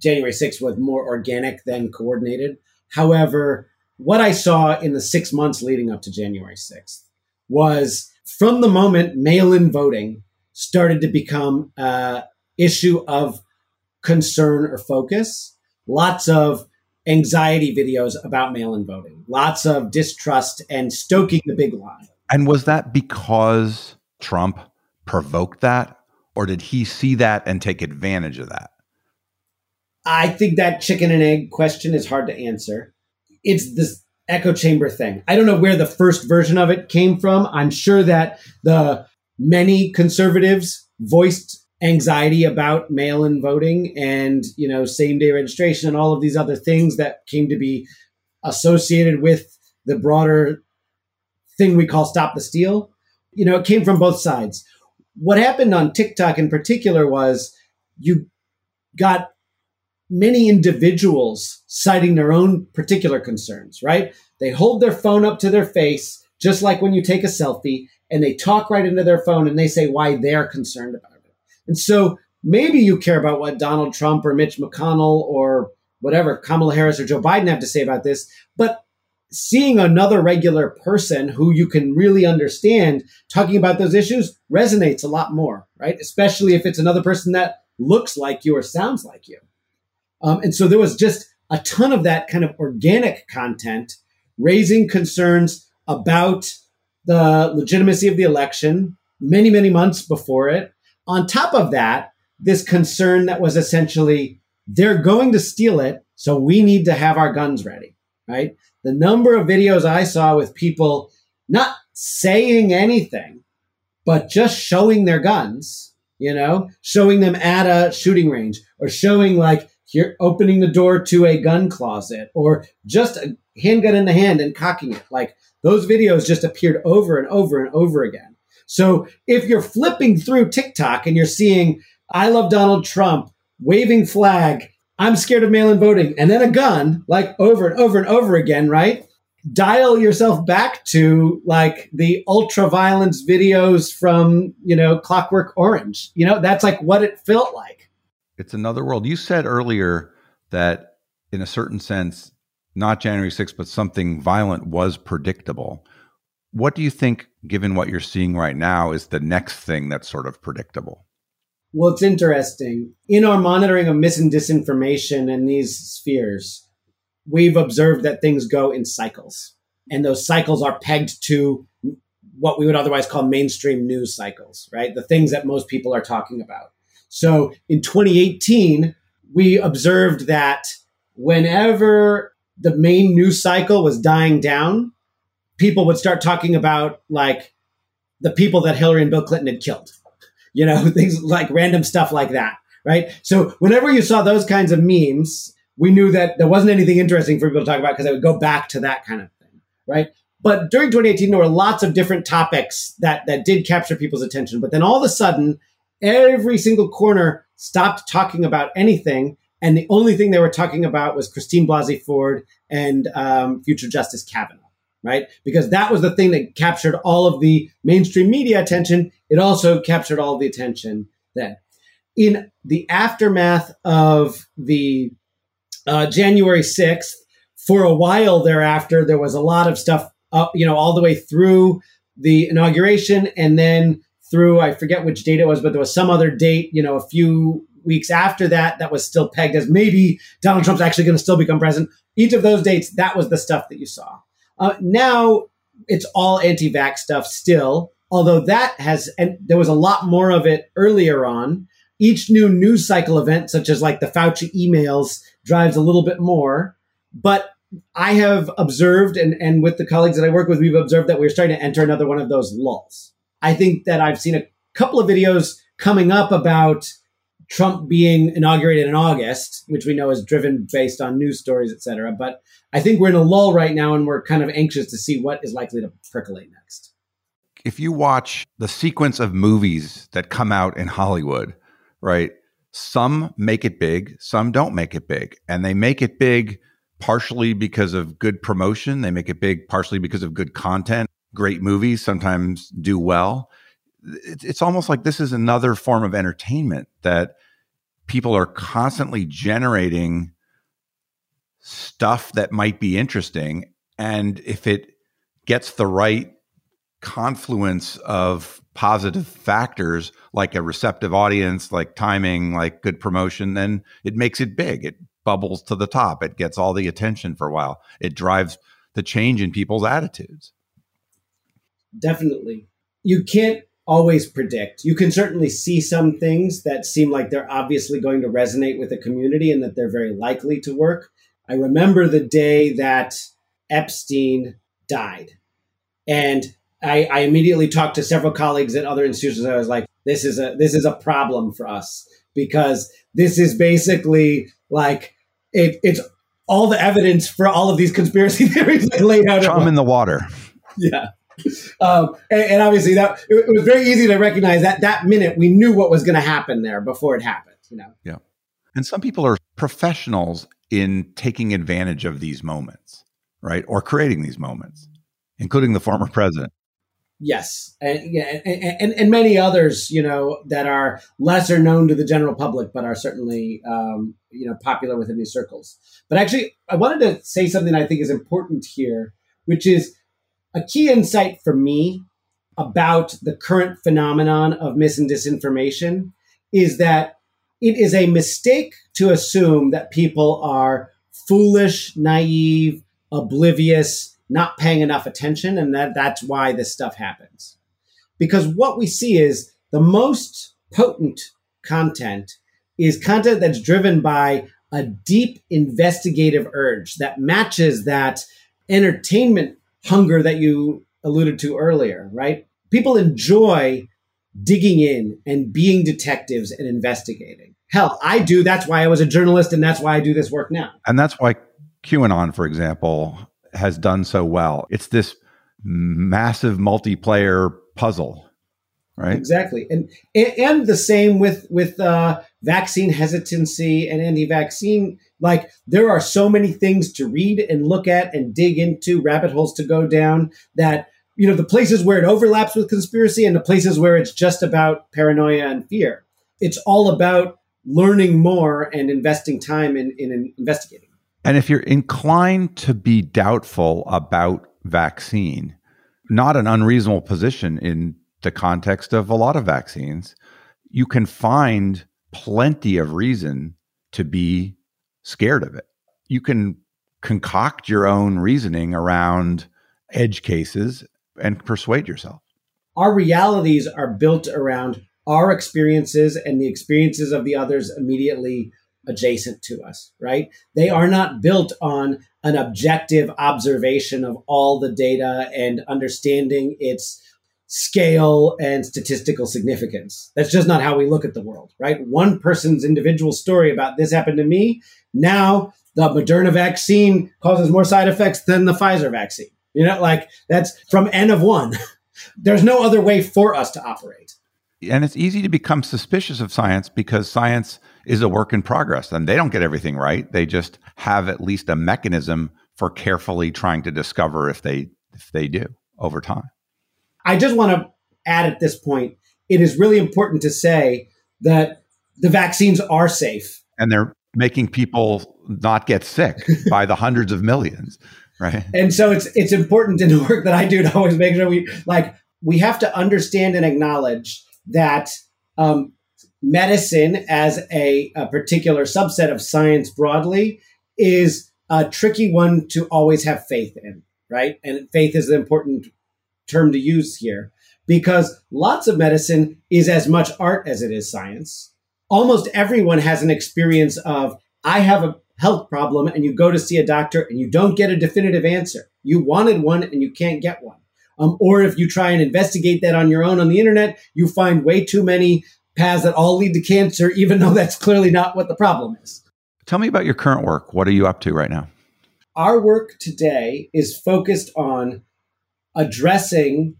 January 6th was more organic than coordinated. However, what I saw in the six months leading up to January 6th was from the moment mail in voting started to become an issue of concern or focus, lots of anxiety videos about mail in voting, lots of distrust and stoking the big lie. And was that because Trump provoked that? Or did he see that and take advantage of that? I think that chicken and egg question is hard to answer. It's this echo chamber thing. I don't know where the first version of it came from. I'm sure that the many conservatives voiced anxiety about mail-in voting and you know same day registration and all of these other things that came to be associated with the broader thing we call stop the steal you know it came from both sides what happened on tiktok in particular was you got many individuals citing their own particular concerns right they hold their phone up to their face just like when you take a selfie and they talk right into their phone and they say why they're concerned about it. and so maybe you care about what Donald Trump or Mitch McConnell or whatever, Kamala Harris or Joe Biden have to say about this. But seeing another regular person who you can really understand talking about those issues resonates a lot more, right? Especially if it's another person that looks like you or sounds like you. Um, and so there was just a ton of that kind of organic content raising concerns about the legitimacy of the election many, many months before it, on top of that, this concern that was essentially they're going to steal it. So we need to have our guns ready, right? The number of videos I saw with people not saying anything, but just showing their guns, you know, showing them at a shooting range or showing like here, opening the door to a gun closet or just a handgun in the hand and cocking it. Like those videos just appeared over and over and over again. So if you're flipping through TikTok and you're seeing, I love Donald Trump, waving flag, I'm scared of mail in voting, and then a gun, like over and over and over again, right? Dial yourself back to like the ultra violence videos from, you know, Clockwork Orange. You know, that's like what it felt like. It's another world. You said earlier that in a certain sense, not January 6th, but something violent was predictable. What do you think, given what you're seeing right now, is the next thing that's sort of predictable? Well, it's interesting. In our monitoring of mis and disinformation in these spheres, we've observed that things go in cycles. And those cycles are pegged to what we would otherwise call mainstream news cycles, right? The things that most people are talking about. So in 2018, we observed that whenever the main news cycle was dying down, people would start talking about like the people that Hillary and Bill Clinton had killed, you know, things like random stuff like that, right? So whenever you saw those kinds of memes, we knew that there wasn't anything interesting for people to talk about because they would go back to that kind of thing, right? But during 2018, there were lots of different topics that that did capture people's attention. But then all of a sudden, every single corner stopped talking about anything and the only thing they were talking about was Christine Blasey Ford and um, future Justice Kavanaugh, right? Because that was the thing that captured all of the mainstream media attention. It also captured all the attention then. In the aftermath of the uh, January 6th, for a while thereafter, there was a lot of stuff, up, you know, all the way through the inauguration and then through, I forget which date it was, but there was some other date, you know, a few weeks after that, that was still pegged as maybe Donald Trump's actually going to still become president. Each of those dates, that was the stuff that you saw. Uh, now it's all anti-vax stuff still, although that has, and there was a lot more of it earlier on. Each new news cycle event, such as like the Fauci emails, drives a little bit more. But I have observed, and, and with the colleagues that I work with, we've observed that we're starting to enter another one of those lulls. I think that I've seen a couple of videos coming up about Trump being inaugurated in August, which we know is driven based on news stories, et cetera. But I think we're in a lull right now and we're kind of anxious to see what is likely to percolate next. If you watch the sequence of movies that come out in Hollywood, right? Some make it big, some don't make it big. And they make it big partially because of good promotion, they make it big partially because of good content. Great movies sometimes do well. It's almost like this is another form of entertainment that people are constantly generating stuff that might be interesting and if it gets the right confluence of positive factors like a receptive audience like timing like good promotion then it makes it big. It bubbles to the top. It gets all the attention for a while. It drives the change in people's attitudes definitely you can't always predict. You can certainly see some things that seem like they're obviously going to resonate with the community and that they're very likely to work. I remember the day that Epstein died. And I, I immediately talked to several colleagues at other institutions. I was like, this is a this is a problem for us because this is basically like it, it's all the evidence for all of these conspiracy theories laid out. Chum in the water. Yeah um, and, and, obviously that it, it, was very easy to recognize that that minute we knew what was going to happen there before it happened. You know. Yeah. And some people are professionals in taking advantage of these moments, right, or creating these moments, including the former president. Yes, and, and, and, many others, you know, that are lesser known to the general public, but are certainly, um, you know, popular within these circles. But actually, I wanted to say something I think is important here, which is a key insight for me about the current phenomenon of mis and disinformation is that it is a mistake to assume that people are foolish, naive, oblivious, not paying enough attention, and that that's why this stuff happens. Because what we see is the most potent content is content that's driven by a deep investigative urge that matches that entertainment hunger that you alluded to earlier, right? People enjoy digging in and being detectives and investigating. Hell, I do. That's why I was a journalist and that's why I do this work now. And that's why QAnon, for example, has done so well. It's this massive multiplayer puzzle, right? Exactly. And and the same with with uh, vaccine hesitancy and anti-vaccine like there are so many things to read and look at and dig into rabbit holes to go down that you know the places where it overlaps with conspiracy and the places where it's just about paranoia and fear. It's all about learning more and investing time in, in investigating. And if you're inclined to be doubtful about vaccine not an unreasonable position in the context of a lot of vaccines you can find plenty of reason to be scared of it you can concoct your own reasoning around edge cases and persuade yourself. Our realities are built around our experiences and the experiences of the others immediately adjacent to us, right? They are not built on an objective observation of all the data and understanding its scale and statistical significance. That's just not how we look at the world, right? One person's individual story about this happened to me. Now the Moderna vaccine causes more side effects than the Pfizer vaccine. You know, like that's from N of one. There's no other way for us to operate. And it's easy to become suspicious of science because science is a work in progress and they don't get everything right. They just have at least a mechanism for carefully trying to discover if they if they do over time. I just want to add at this point, it is really important to say that the vaccines are safe. And they're making people not get sick by the hundreds of millions. Right. And so it's it's important in the work that I do to always make sure we like we have to understand and acknowledge that um, medicine as a, a particular subset of science broadly is a tricky one to always have faith in, right? And faith is an important term to use here because lots of medicine is as much art as it is science. Almost everyone has an experience of, I have a health problem and you go to see a doctor and you don't get a definitive answer. You wanted one and you can't get one. Um, or if you try and investigate that on your own on the internet, you find way too many paths that all lead to cancer, even though that's clearly not what the problem is. Tell me about your current work. What are you up to right now? Our work today is focused on addressing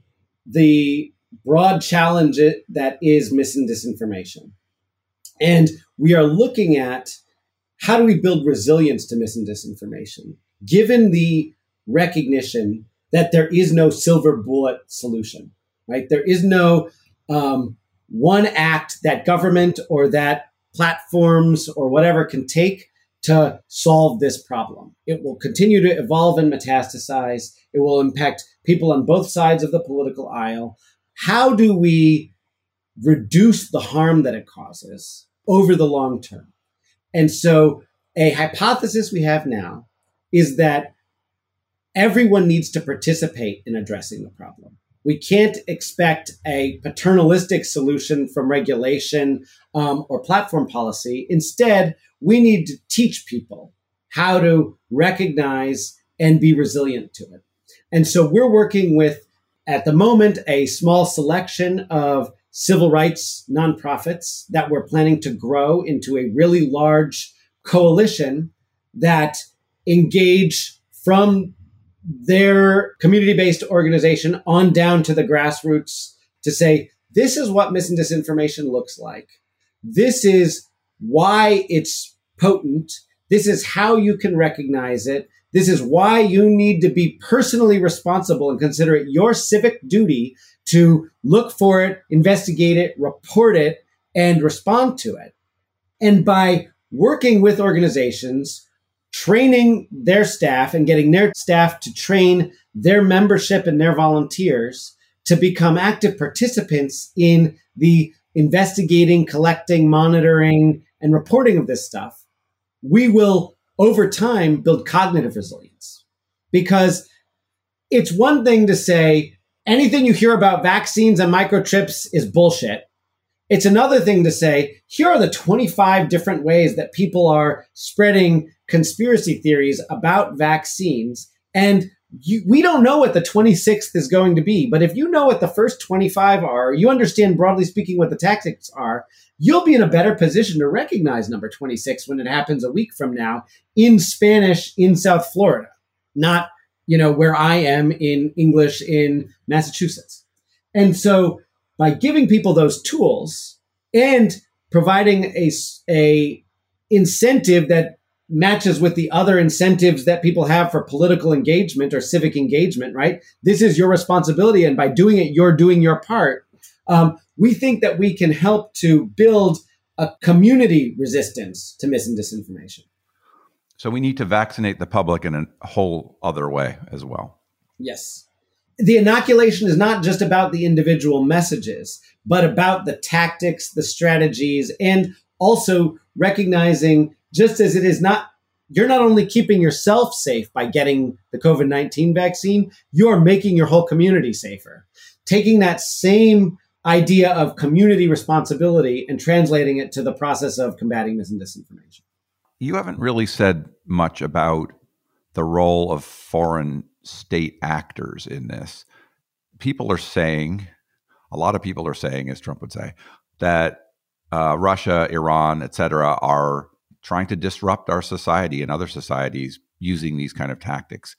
the broad challenge that is mis and disinformation. And we are looking at how do we build resilience to mis and disinformation, given the recognition that there is no silver bullet solution, right? There is no um, one act that government or that platforms or whatever can take to solve this problem. It will continue to evolve and metastasize. It will impact people on both sides of the political aisle. How do we reduce the harm that it causes over the long term? And so a hypothesis we have now is that everyone needs to participate in addressing the problem. We can't expect a paternalistic solution from regulation um, or platform policy. Instead, we need to teach people how to recognize and be resilient to it. And so we're working with, at the moment, a small selection of civil rights nonprofits that we're planning to grow into a really large coalition that engage from their community based organization on down to the grassroots to say, this is what mis and disinformation looks like. This is why it's potent. This is how you can recognize it. This is why you need to be personally responsible and consider it your civic duty to look for it, investigate it, report it, and respond to it. And by working with organizations, training their staff and getting their staff to train their membership and their volunteers to become active participants in the investigating, collecting, monitoring, and reporting of this stuff, we will over time build cognitive resilience. Because it's one thing to say anything you hear about vaccines and microchips is bullshit. It's another thing to say, here are the 25 different ways that people are spreading conspiracy theories about vaccines. And you, we don't know what the 26th is going to be, but if you know what the first 25 are, you understand broadly speaking what the tactics are, you'll be in a better position to recognize number 26 when it happens a week from now in Spanish in South Florida, not, you know, where I am in English in Massachusetts. And so by giving people those tools and providing a, a incentive that matches with the other incentives that people have for political engagement or civic engagement, right? This is your responsibility. And by doing it, you're doing your part. Um, we think that we can help to build a community resistance to mis and disinformation. So we need to vaccinate the public in a whole other way as well. Yes. The inoculation is not just about the individual messages, but about the tactics, the strategies, and also recognizing just as it is not you're not only keeping yourself safe by getting the COVID 19 vaccine, you're making your whole community safer. Taking that same idea of community responsibility and translating it to the process of combating mis and disinformation. You haven't really said much about the role of foreign state actors in this. People are saying, a lot of people are saying, as Trump would say, that uh, Russia, Iran, et cetera, are trying to disrupt our society and other societies using these kind of tactics.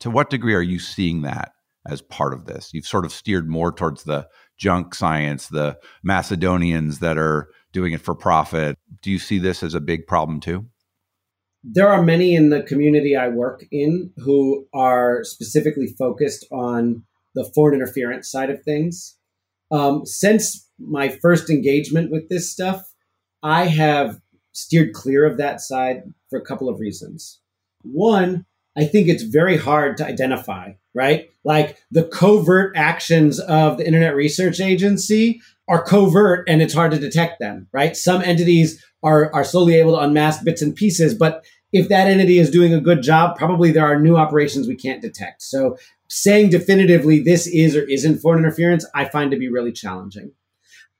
To what degree are you seeing that as part of this? You've sort of steered more towards the junk science, the Macedonians that are doing it for profit. Do you see this as a big problem too? There are many in the community I work in who are specifically focused on the foreign interference side of things. Um, since my first engagement with this stuff, I have steered clear of that side for a couple of reasons. One, I think it's very hard to identify, right? Like the covert actions of the Internet Research Agency are covert and it's hard to detect them, right? Some entities are, are slowly able to unmask bits and pieces, but if that entity is doing a good job, probably there are new operations we can't detect. So saying definitively this is or isn't foreign interference, I find to be really challenging.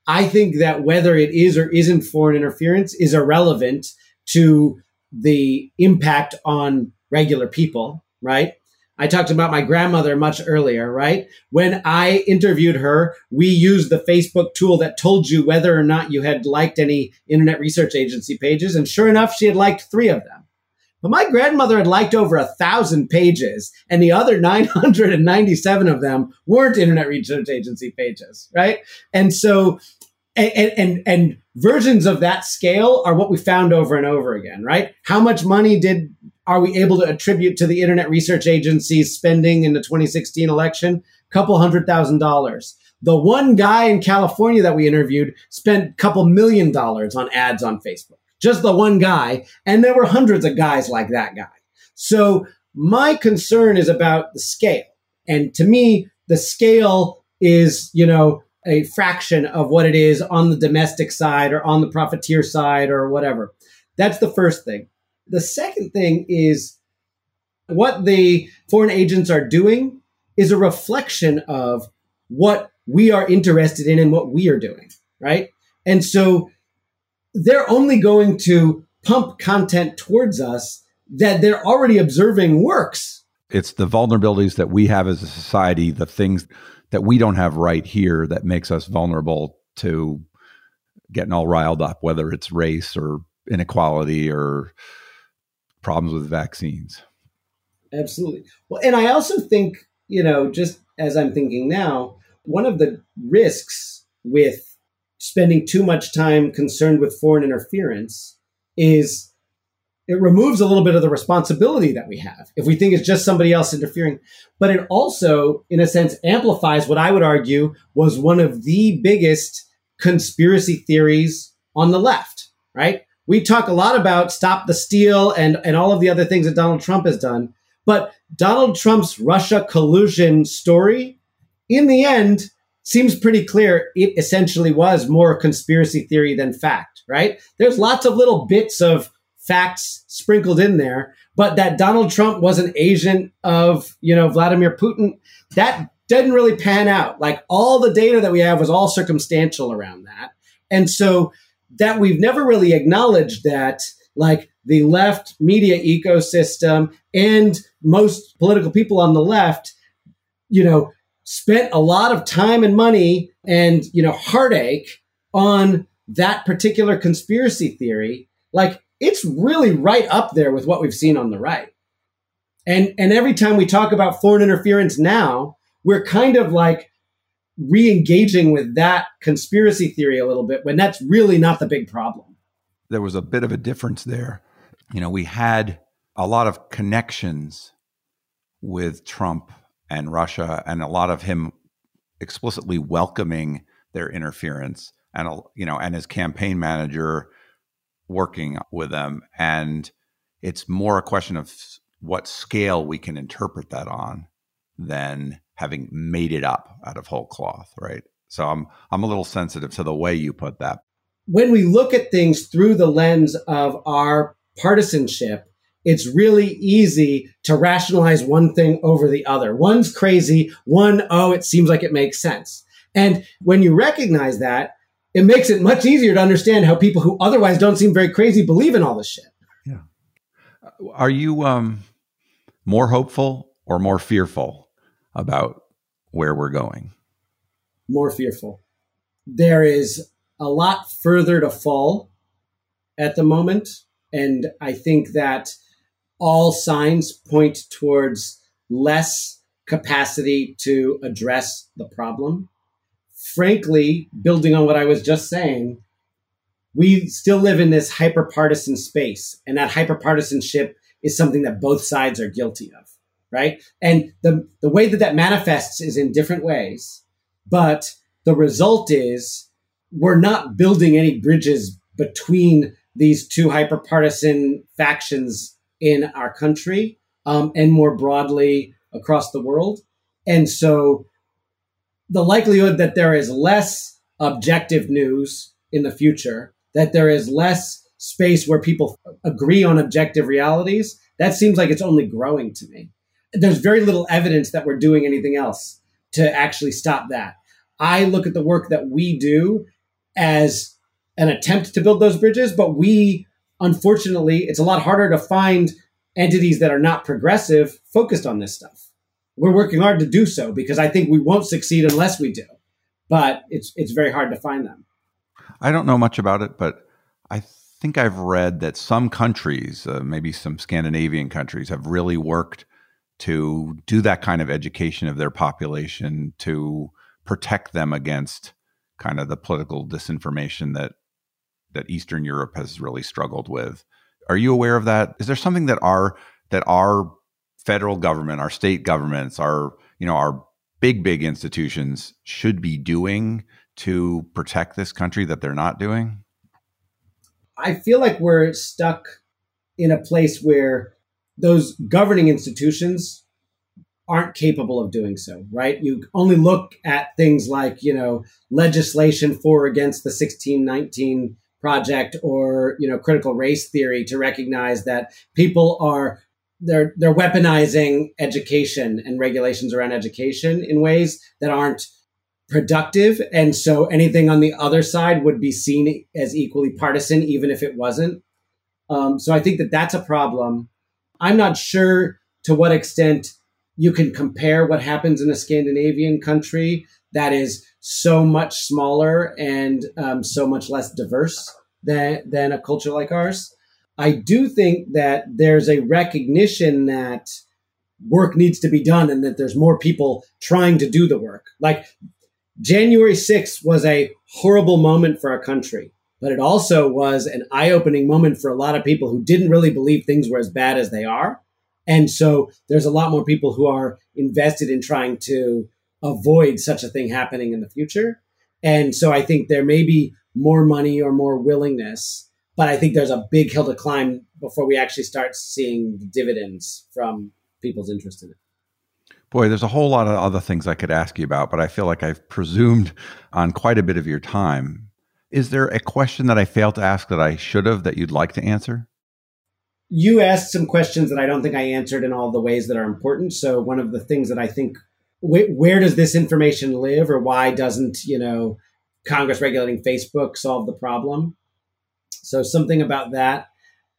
I think that whether it is or isn't foreign interference is irrelevant to the impact on regular people, right? I talked about my grandmother much earlier, right? When I interviewed her, we used the Facebook tool that told you whether or not you had liked any Internet Research Agency pages. And sure enough, she had liked three of them. But my grandmother had liked over a thousand pages, and the other 997 of them weren't Internet Research Agency pages, right? And so and, and, and versions of that scale are what we found over and over again, right? How much money did are we able to attribute to the Internet Research Agency's spending in the 2016 election? A couple hundred thousand dollars. The one guy in California that we interviewed spent a couple million dollars on ads on Facebook. Just the one guy, and there were hundreds of guys like that guy. So my concern is about the scale. And to me, the scale is, you know, a fraction of what it is on the domestic side or on the profiteer side or whatever. That's the first thing. The second thing is what the foreign agents are doing is a reflection of what we are interested in and what we are doing, right? And so they're only going to pump content towards us that they're already observing works. It's the vulnerabilities that we have as a society, the things that we don't have right here that makes us vulnerable to getting all riled up, whether it's race or inequality or problems with vaccines. Absolutely. Well, and I also think, you know, just as I'm thinking now, one of the risks with spending too much time concerned with foreign interference is it removes a little bit of the responsibility that we have if we think it's just somebody else interfering. But it also, in a sense, amplifies what I would argue was one of the biggest conspiracy theories on the left, right? We talk a lot about stop the steal and, and all of the other things that Donald Trump has done. But Donald Trump's Russia collusion story, in the end, seems pretty clear it essentially was more conspiracy theory than fact, right? There's lots of little bits of facts sprinkled in there, but that Donald Trump was an agent of, you know, Vladimir Putin, that didn't really pan out. Like all the data that we have was all circumstantial around that. And so that we've never really acknowledged that like the left media ecosystem and most political people on the left, you know, spent a lot of time and money and, you know, heartache on that particular conspiracy theory. Like it's really right up there with what we've seen on the right. And and every time we talk about foreign interference now, we're kind of like re-engaging with that conspiracy theory a little bit when that's really not the big problem. There was a bit of a difference there. You know, we had a lot of connections with Trump and Russia and a lot of him explicitly welcoming their interference and you know and his campaign manager working with them and it's more a question of what scale we can interpret that on than having made it up out of whole cloth, right? So I'm I'm a little sensitive to the way you put that. When we look at things through the lens of our partisanship, it's really easy to rationalize one thing over the other. One's crazy, one oh it seems like it makes sense. And when you recognize that, it makes it much easier to understand how people who otherwise don't seem very crazy believe in all this shit. Yeah. Are you um more hopeful or more fearful about where we're going? More fearful. There is a lot further to fall at the moment. And I think that all signs point towards less capacity to address the problem. Frankly, building on what I was just saying, we still live in this hyperpartisan space, and that hyperpartisanship is something that both sides are guilty of right? And the, the way that that manifests is in different ways, but the result is we're not building any bridges between these two hyperpartisan factions in our country um, and more broadly across the world. And so the likelihood that there is less objective news in the future, that there is less space where people agree on objective realities, that seems like it's only growing to me there's very little evidence that we're doing anything else to actually stop that. I look at the work that we do as an attempt to build those bridges, but we, unfortunately, it's a lot harder to find entities that are not progressive focused on this stuff. We're working hard to do so because I think we won't succeed unless we do. But it's it's very hard to find them. I don't know much about it, but I think I've read that some countries, uh, maybe some Scandinavian countries, have really worked to do that kind of education of their population to protect them against kind of the political disinformation that that Eastern Europe has really struggled with. Are you aware of that? Is there something that our that our federal government, our state governments, our you know our big big institutions should be doing to protect this country that they're not doing? I feel like we're stuck in a place where those governing institutions aren't capable of doing so, right? You only look at things like, you know, legislation for against the 1619 project or, you know, critical race theory to recognize that people are they're they're weaponizing education and regulations around education in ways that aren't productive. And so anything on the other side would be seen as equally partisan even if it wasn't. Um, so i think that that's a problem. I'm not sure to what extent you can compare what happens in a Scandinavian country that is so much smaller and um, so much less diverse than, than a culture like ours. I do think that there's a recognition that work needs to be done and that there's more people trying to do the work. Like January 6th was a horrible moment for our country but it also was an eye opening moment for a lot of people who didn't really believe things were as bad as they are. And so there's a lot more people who are invested in trying to avoid such a thing happening in the future. And so I think there may be more money or more willingness, but I think there's a big hill to climb before we actually start seeing dividends from people's interest in it. Boy, there's a whole lot of other things I could ask you about, but I feel like I've presumed on quite a bit of your time. Is there a question that I failed to ask that I should have that you'd like to answer? You asked some questions that I don't think I answered in all the ways that are important. So one of the things that I think wh- where does this information live or why doesn't, you know, Congress regulating Facebook solve the problem. So something about that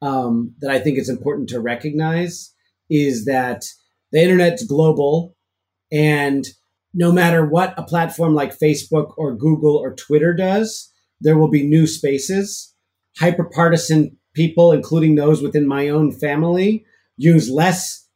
um, that I think it's important to recognize is that the internet's global, and no matter what a platform like Facebook or Google or Twitter does, there will be new spaces. Hyperpartisan people, including those within my own family, use less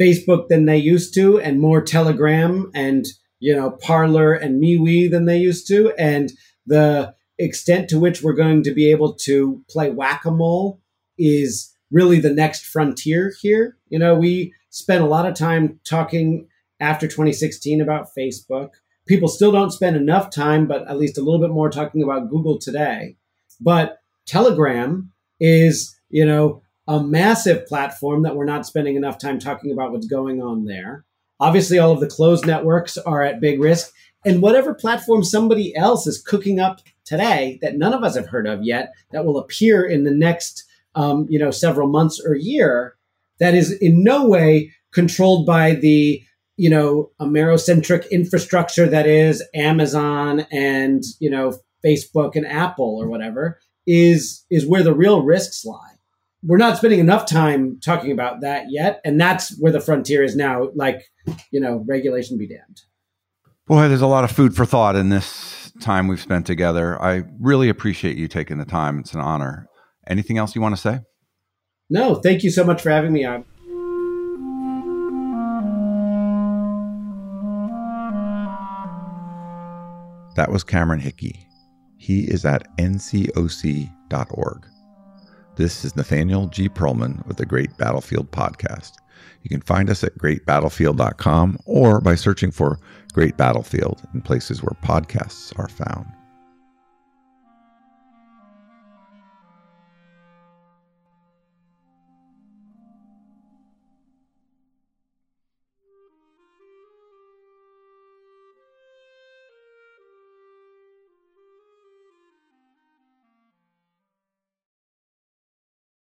Facebook than they used to, and more Telegram and you know Parler and MeWe than they used to, and the extent to which we're going to be able to play whack a mole is really the next frontier here. You know, we spent a lot of time talking after 2016 about Facebook. People still don't spend enough time, but at least a little bit more talking about Google today. But Telegram is, you know, a massive platform that we're not spending enough time talking about what's going on there. Obviously, all of the closed networks are at big risk. And whatever platform somebody else is cooking up today that none of us have heard of yet, that will appear in the next, um, you know, several months or year, that is in no way controlled by the, you know, Amerocentric infrastructure that is Amazon and you know Facebook and Apple or whatever, is is where the real risks lie. We're not spending enough time talking about that yet and that's where the frontier is now like you know regulation be damned boy there's a lot of food for thought in this time we've spent together. I really appreciate you taking the time. It's an honor. Anything else you want to say? No thank you so much for having me on. That was cameron hickey. He is at ncoc.org this is Nathaniel G. Pearlman with the Great Battlefield Podcast. You can find us at greatbattlefield.com or by searching for Great Battlefield in places where podcasts are found.